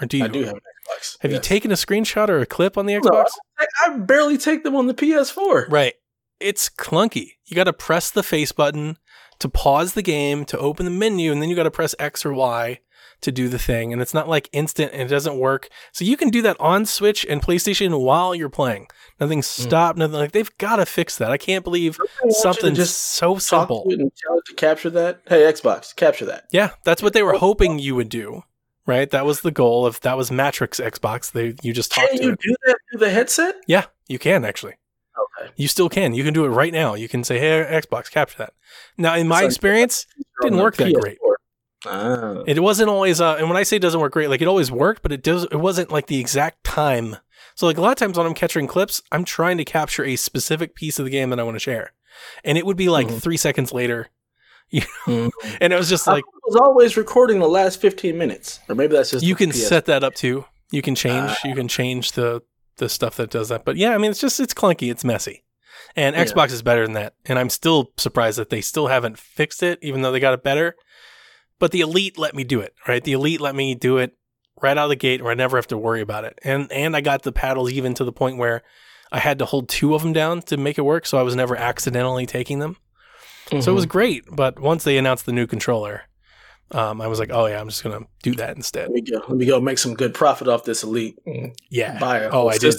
Or do you? I do have an Xbox. Have you taken a screenshot or a clip on the No, Xbox? I, I barely take them on the PS4. Right. It's clunky. You got to press the face button to pause the game, to open the menu, and then you got to press X or Y to do the thing. And it's not like instant and it doesn't work. So you can do that on Switch and PlayStation while you're playing. Nothing hmm. stopped, nothing like they've got to fix that. I can't believe I want you to something just so simple. to it and tell it to capture that. Hey, Xbox, capture that. Yeah, that's what they were hoping you would do. Right? That was the goal of that was Matrix Xbox. They you just talked Can to you it. do that through the headset? Yeah, you can actually. Okay. You still can. You can do it right now. You can say, "Hey, Xbox, capture that." Now, in my So- experience, Didn't work that great. PS4. Ah. it wasn't always. Uh, and when I say it doesn't work great, like it always worked, but it does. It wasn't like the exact time. So, like a lot of times when I'm capturing clips, I'm trying to capture a specific piece of the game that I want to share, and it would be like Mhm. three seconds later, Mhm. and it was just like I was always recording the last 15 minutes. Or maybe that's just you can PS4. set that up too. You can change. Ah. you can change the the stuff that does that. But yeah, I mean, it's just it's clunky. It's messy. And Yeah. Xbox is better than that. And I'm still surprised that they still haven't fixed it, even though they got it better. But the Elite let me do it, right? The Elite let me do it right out of the gate where I never have to worry about it. And and I got the paddles even to the point where I had to hold two of them down to make it work, so I was never accidentally taking them. So it was great. But once they announced the new controller, um, I was like, oh yeah, I'm just gonna do that instead. Let me go. Let me go make some good profit off this elite. Yeah. Buy a Oh, whole I did.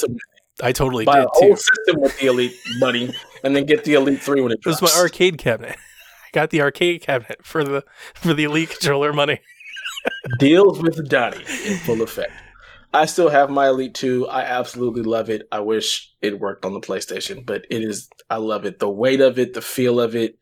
I totally Buy a did whole too. system with the elite, buddy, and then get the elite three when it It was my arcade cabinet. I got the arcade cabinet for the for the Elite controller money. Deals with Donnie in full effect. I still have my Elite 2. I absolutely love it. I wish it worked on the PlayStation, but it is I love it. The weight of it, the feel of it,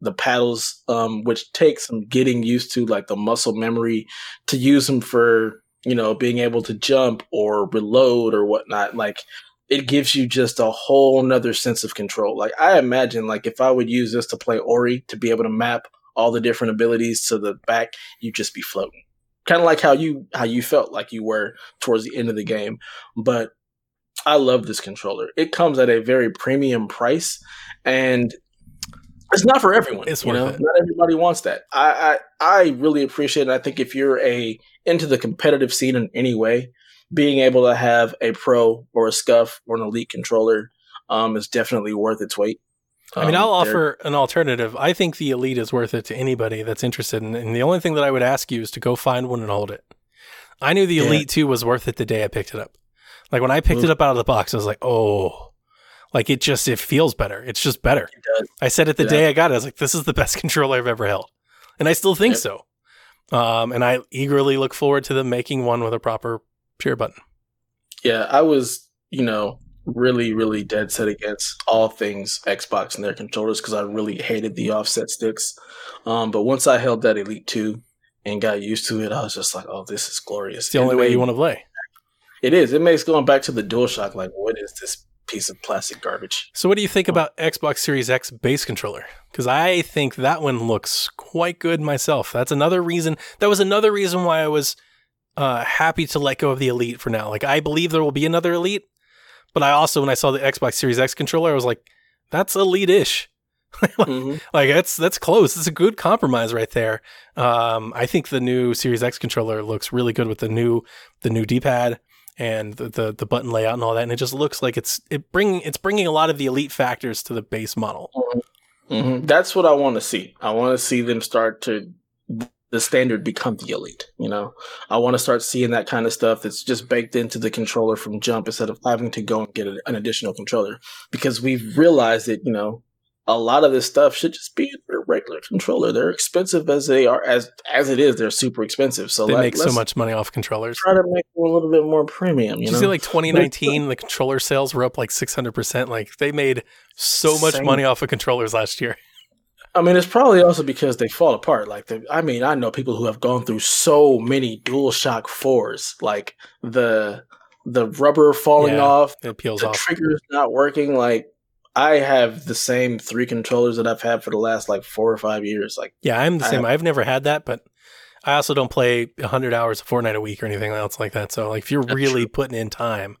the paddles, um, which takes some getting used to, like the muscle memory to use them for, you know, being able to jump or reload or whatnot. Like it gives you just a whole nother sense of control. Like I imagine like if I would use this to play Ori to be able to map all the different abilities to the back, you'd just be floating. Kind of like how you how you felt like you were towards the end of the game. But I love this controller. It comes at a very premium price and it's not for everyone. It's you know? it. Not everybody wants that. I, I I really appreciate it. I think if you're a into the competitive scene in any way, being able to have a pro or a scuff or an elite controller um, is definitely worth its weight. I mean, Um, I'll offer an alternative. I think the Elite is worth it to anybody that's interested. In, and the only thing that I would ask you is to go find one and hold it. I knew the Yeah. Elite 2 was worth it the day I picked it up. Like when I picked Mm. it up out of the box, I was like, oh, like it just, it feels better. It's just better. It does. I said it the Yeah. day I got it. I was like, this is the best controller I've ever held. And I still think Yep. so. Um, and I eagerly look forward to them making one with a proper share button. Yeah, I was, you know, really, really dead set against all things Xbox and their controllers because I really hated the offset sticks. Um, but once I held that Elite 2 and got used to it, I was just like, oh, this is glorious. It's the only way you want to play. It is. It makes going back to the DualShock like, what is this piece of plastic garbage? So, what do you think about Xbox Series X base controller? Because I think that one looks quite good myself. That's another reason. That was another reason why I was uh, happy to let go of the Elite for now. Like, I believe there will be another Elite, but I also, when I saw the Xbox Series X controller, I was like, that's Elite-ish. Mhm. Like that's that's close. It's a good compromise right there. Um, I think the new Series X controller looks really good with the new the new D pad and the, the the button layout and all that, and it just looks like it's it bring it's bringing a lot of the elite factors to the base model. Mhm. That's what I want to see. I want to see them start to the standard become the elite. You know, I want to start seeing that kind of stuff that's just baked into the controller from jump instead of having to go and get an additional controller because we've realized that you know a lot of this stuff should just be a regular controller. They're expensive as they are as as it is. They're super expensive. So They like, make so much money off controllers. Try to make them a little bit more premium. Did You you see like 2019 the controller sales were up like 600%. Like they made so much money off of controllers last year. I mean, it's probably also because they fall apart. Like, the, I mean, I know people who have gone through so many DualShock fours, like the the rubber falling Yeah, off, It peels the off. triggers not working. Like, I have the same three controllers that I've had for the last like four or five years. Like, Yeah, I'm the I same. have- I've never had that, but I also don't play 100 hours of Fortnite a week or anything else like that. So, like, if you're That's really true. putting in time,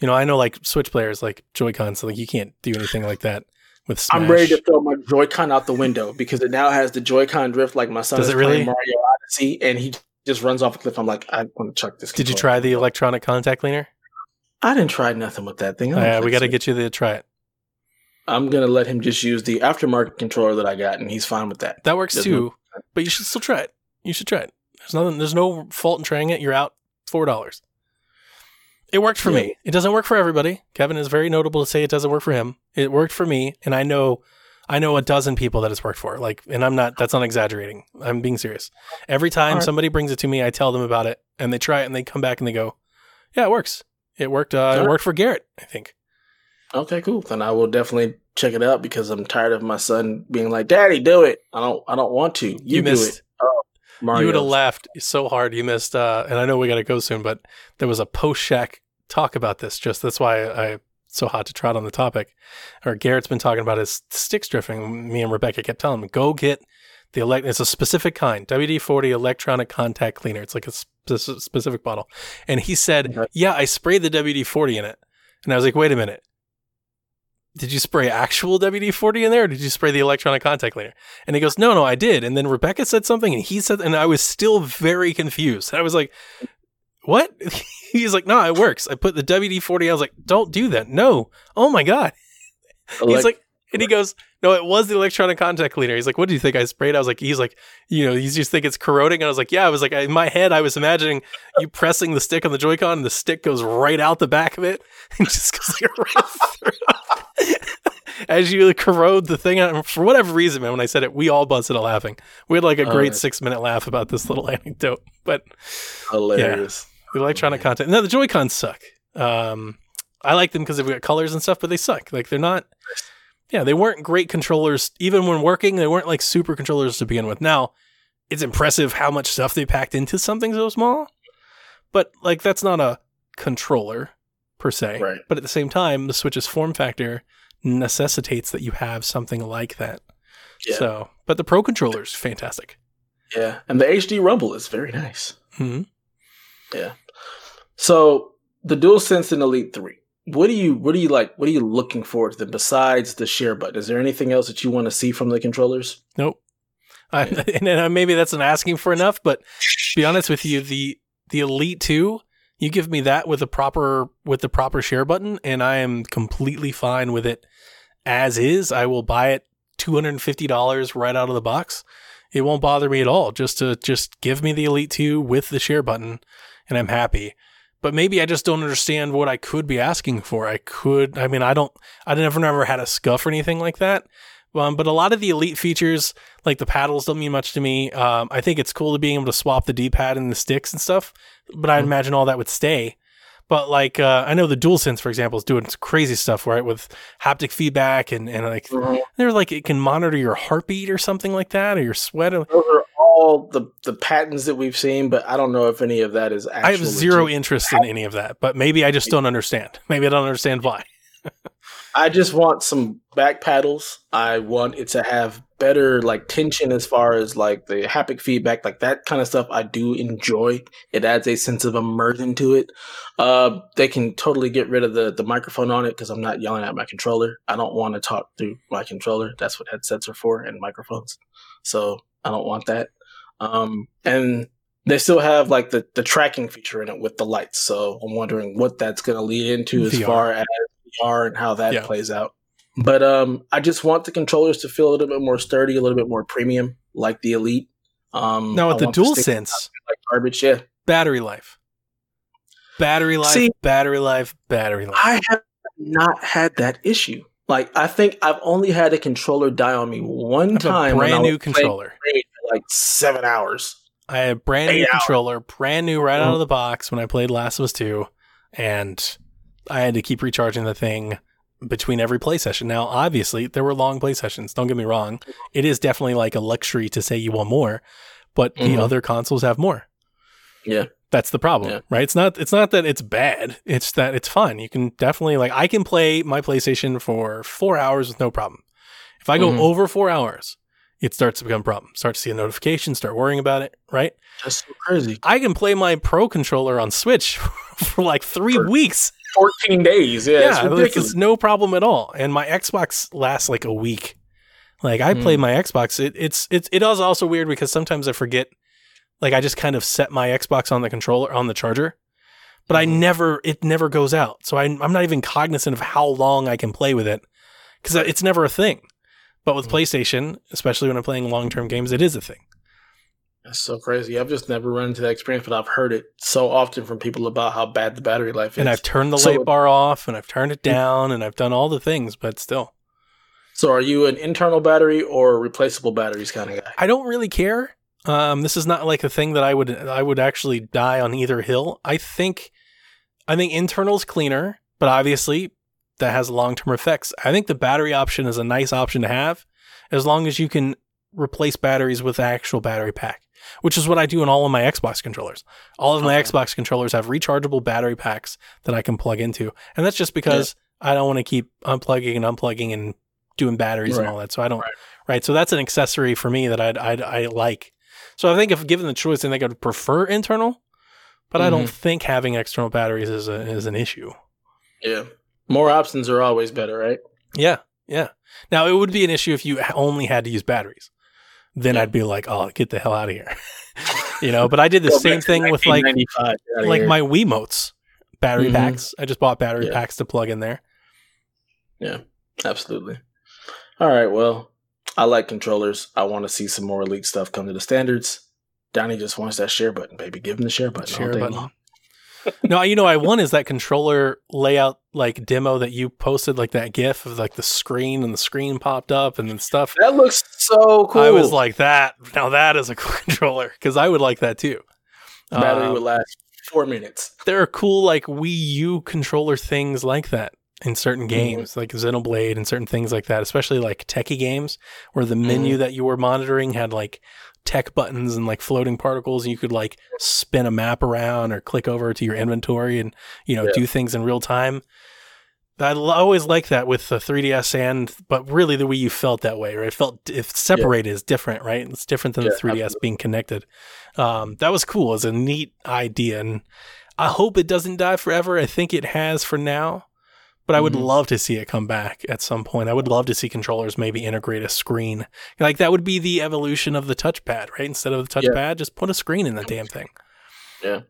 you know, I know like Switch players like Joy-Con, so like you can't do anything like that with Smash. I'm ready to throw my Joy-Con out the window because it now has the Joy-Con drift. Like my son Does is it really? playing Mario Odyssey, and he just runs off a cliff. I'm like, I want to chuck this. Did you try the electronic contact cleaner? I didn't try nothing with that thing. I Yeah, think we got to get you to try it. I'm gonna let him just use the aftermarket controller that I got, and he's fine with that. That works There's too, but you should still try it. You should try it. There's nothing. There's no fault in trying it. You're out four dollars. It worked for Yeah. me. It doesn't work for everybody. Kevin is very notable to say it doesn't work for him. It worked for me, and I know, I know a dozen people that it's worked for. Like, and I'm not. That's not exaggerating. I'm being serious. Every time Alright. somebody brings it to me, I tell them about it, and they try it, and they come back and they go, "Yeah, it works. It worked. Uh, it worked for Garrett. I think." Okay, cool. Then I will definitely check it out because I'm tired of my son being like, "Daddy, do it." I don't. I don't want to. You, You do missed. it. Oh, Mario. You would have laughed so hard. You missed, uh, and I know we got to go soon, but there was a post shack talk about this. Just that's why I, I so hot to trot on the topic. Or Garrett's been talking about his sticks drifting. Me and Rebecca kept telling him, go get the elect. It's a specific kind, WD forty electronic contact cleaner. It's like a spe- specific bottle. And he said, Okay. yeah, I sprayed the WD forty in it. And I was like, wait a minute. Did you spray actual WD 40 in there or did you spray the electronic contact cleaner? And he goes, No, no, I did. And then Rebecca said something and he said, and I was still very confused. I was like, What? He's like, No, it works. I put the WD 40. I was like, Don't do that. No. Oh my God. Elec- He's like, and he goes, No, it was the electronic contact cleaner. He's like, What do you think I sprayed? I was like, He's like, You know, you just think it's corroding. And I was like, Yeah. I was like, In my head, I was imagining you pressing the stick on the Joy-Con and the stick goes right out the back of it and just goes like right through. As you corrode the thing, for whatever reason, man, when I said it, we all busted out laughing. We had like a Oh, great yeah. six minute laugh about this little anecdote. But hilarious. the electronic content, no, the Joy Cons suck. Um, I like them because they've got colors and stuff, but they suck. Like they're not. Yeah, they weren't great controllers even when working. They weren't like super controllers to begin with. Now, it's impressive how much stuff they packed into something so small, but like that's not a controller per se. Right. But at the same time, the Switch's form factor necessitates that you have something like that. Yeah. So, but the Pro controller's fantastic. Yeah, and the HD Rumble is very nice. hmm Yeah. So the DualSense and Elite Three. What do you what do you like? What are you looking forward to besides the share button? Is there anything else that you want to see from the controllers? Nope. I, and uh, maybe that's an asking for enough, but to be honest with you, the the Elite Two, you give me that with the proper with the proper share button, and I am completely fine with it as is. I will buy it two hundred and fifty dollars right out of the box. It won't bother me at all. Just to just give me the Elite Two with the share button, and I'm happy. But maybe I just don't understand what I could be asking for. I could, I mean, I don't, I never, never had a scuff or anything like that. Um, but a lot of the elite features, like the paddles, don't mean much to me. Um, I think it's cool to being able to swap the D-pad and the sticks and stuff. But I'd Mhm. imagine all that would stay. But like, uh, I know the DualSense, for example, is doing some crazy stuff, right? With haptic feedback and, and like, they're like, it can monitor your heartbeat or something like that, or your sweat. Those are all the the patents that we've seen, but I don't know if any of that is. I have zero interest in any of that, but maybe I just don't understand. Maybe I don't understand why. I just want some back paddles. I want it to have better like tension as far as like the haptic feedback, like that kind of stuff. I do enjoy. It adds a sense of immersion to it. Uh, they can totally get rid of the the microphone on it because I'm not yelling at my controller. I don't want to talk through my controller. That's what headsets are for and microphones. So I don't want that. Um, and they still have like the the tracking feature in it with the lights. So I'm wondering what that's going to lead into as far as VR and how that Yeah. plays out. But um, I just want the controllers to feel a little bit more sturdy, a little bit more premium, like the Elite. Um, Now with the want the stick DualSense, like garbage. Yeah, battery life, battery life, See- battery life, battery life. I have not had that issue. Like I think I've only had a controller die on me one I time. I brand new controller. For like seven hours. I had a brand new hours. controller, brand new right out Mhm. of the box when I played Last of Us 2, and I had to keep recharging the thing between every play session. Now, obviously, there were long play sessions. Don't get me wrong. It is definitely like a luxury to say you want more, but Mhm. the other consoles have more. Yeah. That's the problem, Yeah. right? It's not it's not that it's bad. It's that it's fun. You can definitely like I can play my PlayStation for 4 hours with no problem. If I go Mhm. over 4 hours, it starts to become a problem. Start to see a notification, start worrying about it, right? That's so crazy. I can play my Pro controller on Switch for like 3 For- weeks. 14 days. Yeah, Yeah, it's ridiculous. no problem at all. And my Xbox lasts like a week. Like I play Mm. my Xbox, it, it's it's it is also weird because sometimes I forget. Like I just kind of set my Xbox on the controller on the charger, but I Mhm. never it never goes out. So I, I'm not even cognizant of how long I can play with it because it's never a thing. But with Mhm. PlayStation, especially when I'm playing long term games, it is a thing. That's so crazy. I've just never run into that experience, but I've heard it so often from people about how bad the battery life is. And I've turned the So- light bar off, and I've turned it down, and I've done all the things, but still. so, are you an internal battery or replaceable batteries kind of guy? I don't really care. Um, this is not like a thing that I would I would actually die on either hill. I think I think internal's cleaner, but obviously that has long term effects. I think the battery option is a nice option to have, as long as you can replace batteries with the actual battery pack, which is what I do in all of my Xbox controllers. All of my Okay. Xbox controllers have rechargeable battery packs that I can plug into, and that's just because I don't want to keep unplugging and unplugging and doing batteries and all that. So I don't Right. right? So that's an accessory for me that I'd, I'd I like. So I think if given the choice, I think I'd prefer internal, but I don't Mhm. think having external batteries is a, is an issue. Yeah. More options are always better, right? Yeah, yeah. Now it would be an issue if you only had to use batteries. Then I'd be like, oh, get the hell out of here, you know. But I did the Go same thing with like 1995, get outta like here. my Wiimotes battery Mhm. packs. I just bought battery Yeah. packs to plug in there. Yeah, absolutely. All right. Well, I like controllers. I want to see some more Elite stuff come to the standards. Donnie just wants that share button, baby. Give him the share button. all Share day button. long. No, you know, I won is that controller layout like demo that you posted, like that GIF of like the screen and the screen popped up and then stuff. That looks so cool. I was like that. Now that is a cool controller because I would like that too. battery Um, would last four minutes. there are cool like Wii U controller things like that in certain Mhm. games, like Xenoblade and certain things like that, especially like techie games where the Mm-hmm. menu that you were monitoring had like tech buttons and like floating particles. And you could like spin a map around or click over to your inventory and you know Yeah. do things in real time. I always like that with the 3DS and, but really the way you felt that way, right? It felt if separated is different, right? It's different than Yeah, the 3DS being connected. Um, that was cool. It's a neat idea, and I hope it doesn't die forever. I think it has for now, but I would Mhm. love to see it come back at some point. I would love to see controllers maybe integrate a screen. Like that would be the evolution of the touchpad, right? Instead of the Yeah. touchpad, just put a screen in the damn thing. Yeah,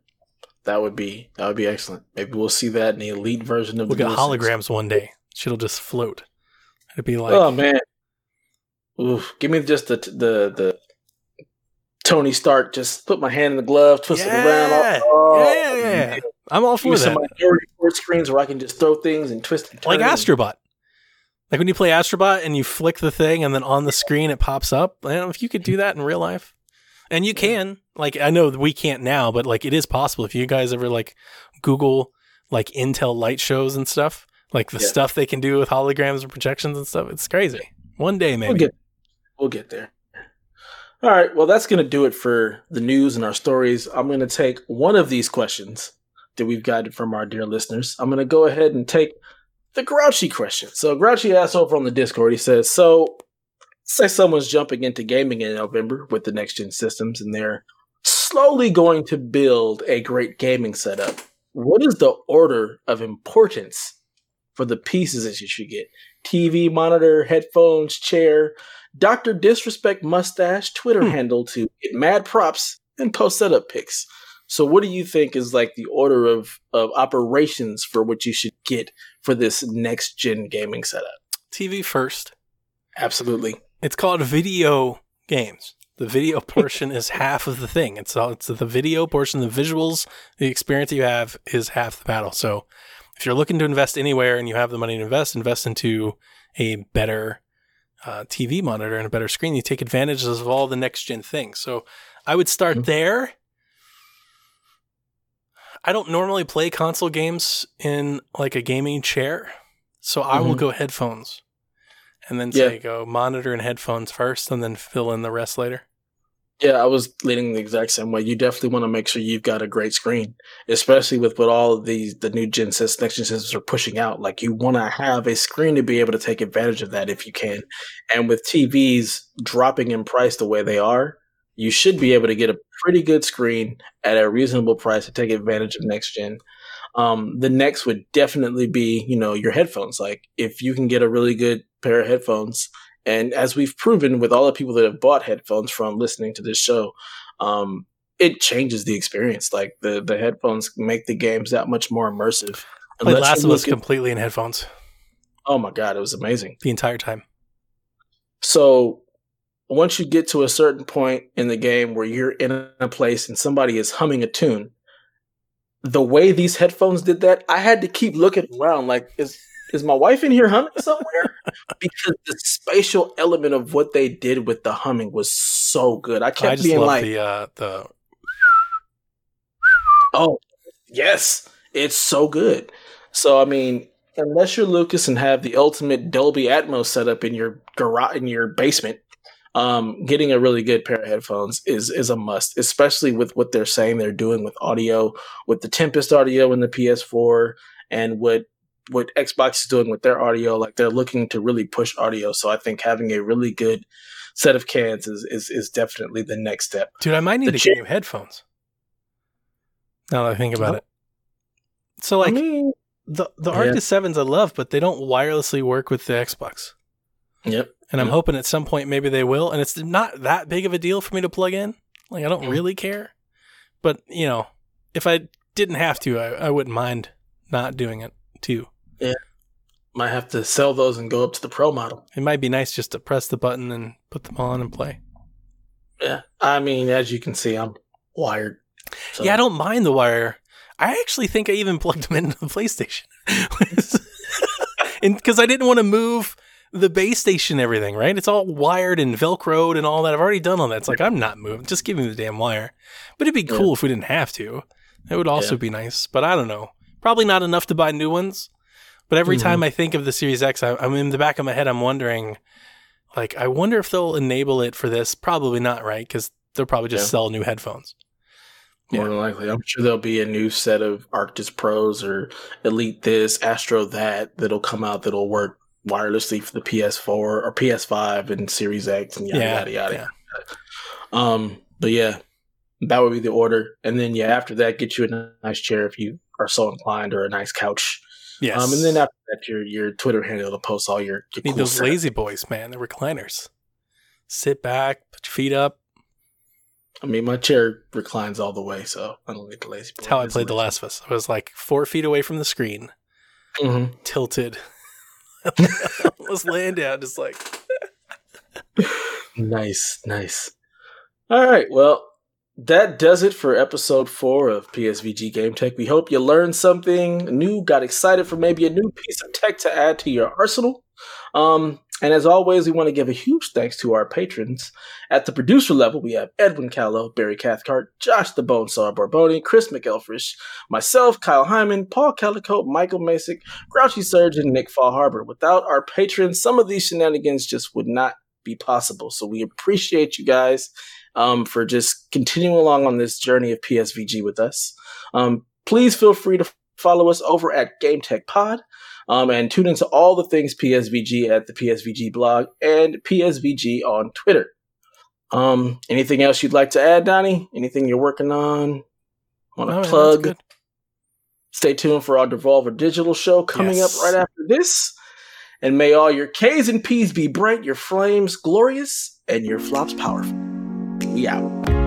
that would be that would be excellent. Maybe we'll see that in the Elite version of We'll the get holograms one day. Shit'll just float. It'd be like, oh man, Oof, give me just the the the Tony Stark. Just put my hand in the glove, twist it around. Oh, yeah, yeah, yeah, yeah. I'm all Give for me that. some minority screens where I can just throw things and twist and turn. like Astrobot. Like when you play Astrobot and you flick the thing and then on the screen it pops up. I don't know if you could do that in real life. And you can. Like I know we can't now, but like it is possible if you guys ever like Google like Intel light shows and stuff, like the Yeah. stuff they can do with holograms and projections and stuff. It's crazy. One day maybe. We'll get, we'll get there. All right. Well, that's going to do it for the news and our stories. I'm going to take one of these questions that we've gotten from our dear listeners. I'm going to go ahead and take the Grouchy question. So, Grouchy asks over on the Discord, he says, So, say someone's jumping into gaming in November with the next gen systems and they're slowly going to build a great gaming setup. What is the order of importance for the pieces that you should get? TV, monitor, headphones, chair, Dr. Disrespect Mustache Twitter Hmm. handle to get mad props and post setup pics. So what do you think is like the order of, of operations for what you should get for this next gen gaming setup? TV first. Absolutely. It's called video games. The video portion is half of the thing. It's all, it's the video portion, the visuals, the experience you have is half the battle. So if you're looking to invest anywhere and you have the money to invest, invest into a better uh, TV monitor and a better screen. You take advantages of all the next gen things. So I would start Mhm. there. I don't normally play console games in like a gaming chair. So I will Mhm. go headphones, and then Yeah. say go monitor and headphones first, and then fill in the rest later. Yeah, I was leaning the exact same way. You definitely want to make sure you've got a great screen, especially with what all of these the new gen systems, next gen systems are pushing out. Like you want to have a screen to be able to take advantage of that if you can. And with TVs dropping in price the way they are, you should be able to get a pretty good screen at a reasonable price to take advantage of next gen. Um, the next would definitely be, you know, your headphones. Like if you can get a really good pair of headphones and as we've proven with all the people that have bought headphones from listening to this show, um, it changes the experience. Like the the headphones make the games that much more immersive. Played Unless Last of Us completely in headphones oh my god, it was amazing. the entire time. So once you get to a certain point in the game where you're in a place and somebody is humming a tune, the way these headphones did that, I had to keep looking around like is is my wife in here humming somewhere? because the spatial element of what they did with the humming was so good. I I kept just being like, the uh, the "Oh, yes, it's so good." So I mean, unless you're Lucas and have the ultimate Dolby Atmos setup in your garage in your basement, um, getting a really good pair of headphones is is a must, especially with what they're saying they're doing with audio, with the Tempest audio in the PS4, and what what Xbox is doing with their audio. Like they're looking to really push audio. So I think having a really good set of cans is is, is definitely the next step. dude. I might need The to chair- get new headphones. Now that I think about Oh. it, so like I mean, the the Yeah. Arctis sevens I love, but they don't wirelessly work with the Xbox. Yep. And I'm hoping at some point maybe they will. And it's not that big of a deal for me to plug in. Like I don't Mm. really care. But you know, if I didn't have to, I, I wouldn't mind not doing it too. Yeah. Might have to sell those and go up to the pro model. It might be nice just to press the button and put them on and play. Yeah. I mean, as you can see, I'm wired. So- Yeah, I don't mind the wire. I actually think I even plugged them into the PlayStation. Because I didn't want to move the base station everything, right? It's all wired and Velcroed and all that. I've already done all that. It's like, I'm not moving. Just give me the damn wire. But it'd be Yeah. cool if we didn't have to. It would also Yeah. be nice. But I don't know. Probably not enough to buy new ones. But every Mhm. time I think of the Series X, I, I'm in the back of my head, I'm wondering, like, I wonder if they'll enable it for this. Probably not, right? Because they'll probably just Yeah. sell new headphones. More than likely. I'm sure there'll be a new set of Arctis Pros or Elite this, Astro that, that'll come out that'll work wirelessly for the PS4 or PS5 and Series X and yada, Yeah, yada, yada. yeah. Um, but yeah, that would be the order. And then, yeah, after that, get you a nice chair if you are so inclined or a nice couch. Yes. Um, and then after that, your, your Twitter handle to post all your, your Need cool those stuff. lazy boys, man. The recliners. Sit back, put your feet up. I mean, my chair reclines all the way, so I don't need the lazy. That's how I played The Last of Us. I was like four feet away from the screen, Mm-hmm. tilted. Was laying down, just like Nice, nice. All right, well, that does it for episode four of PSVG Game Tech. We hope you learned something new, got excited for maybe a new piece of tech to add to your arsenal. Um, and as always, we want to give a huge thanks to our patrons. At the producer level, we have Edwin Callow, Barry Cathcart, Josh the Bonesaw Borboni, Chris McElfresh, myself, Kyle Hyman, Paul Calico, Michael Masick, Grouchy Surge, and Nick Fall Harbor. Without our patrons, some of these shenanigans just would not be possible. So we appreciate you guys um, for just continuing along on this journey of PSVG with us. Um, please feel free to follow us over at Game Tech Pod. Um, and tune into all the things PSVG at the PSVG blog and PSVG on Twitter. Um, anything else you'd like to add, Donnie? Anything you're working on? Want to "Oh, plug? good." Stay tuned for our Devolver Digital show coming Yes. up right after this. And may all your K's and P's be bright, your flames glorious, and your flops powerful. We out.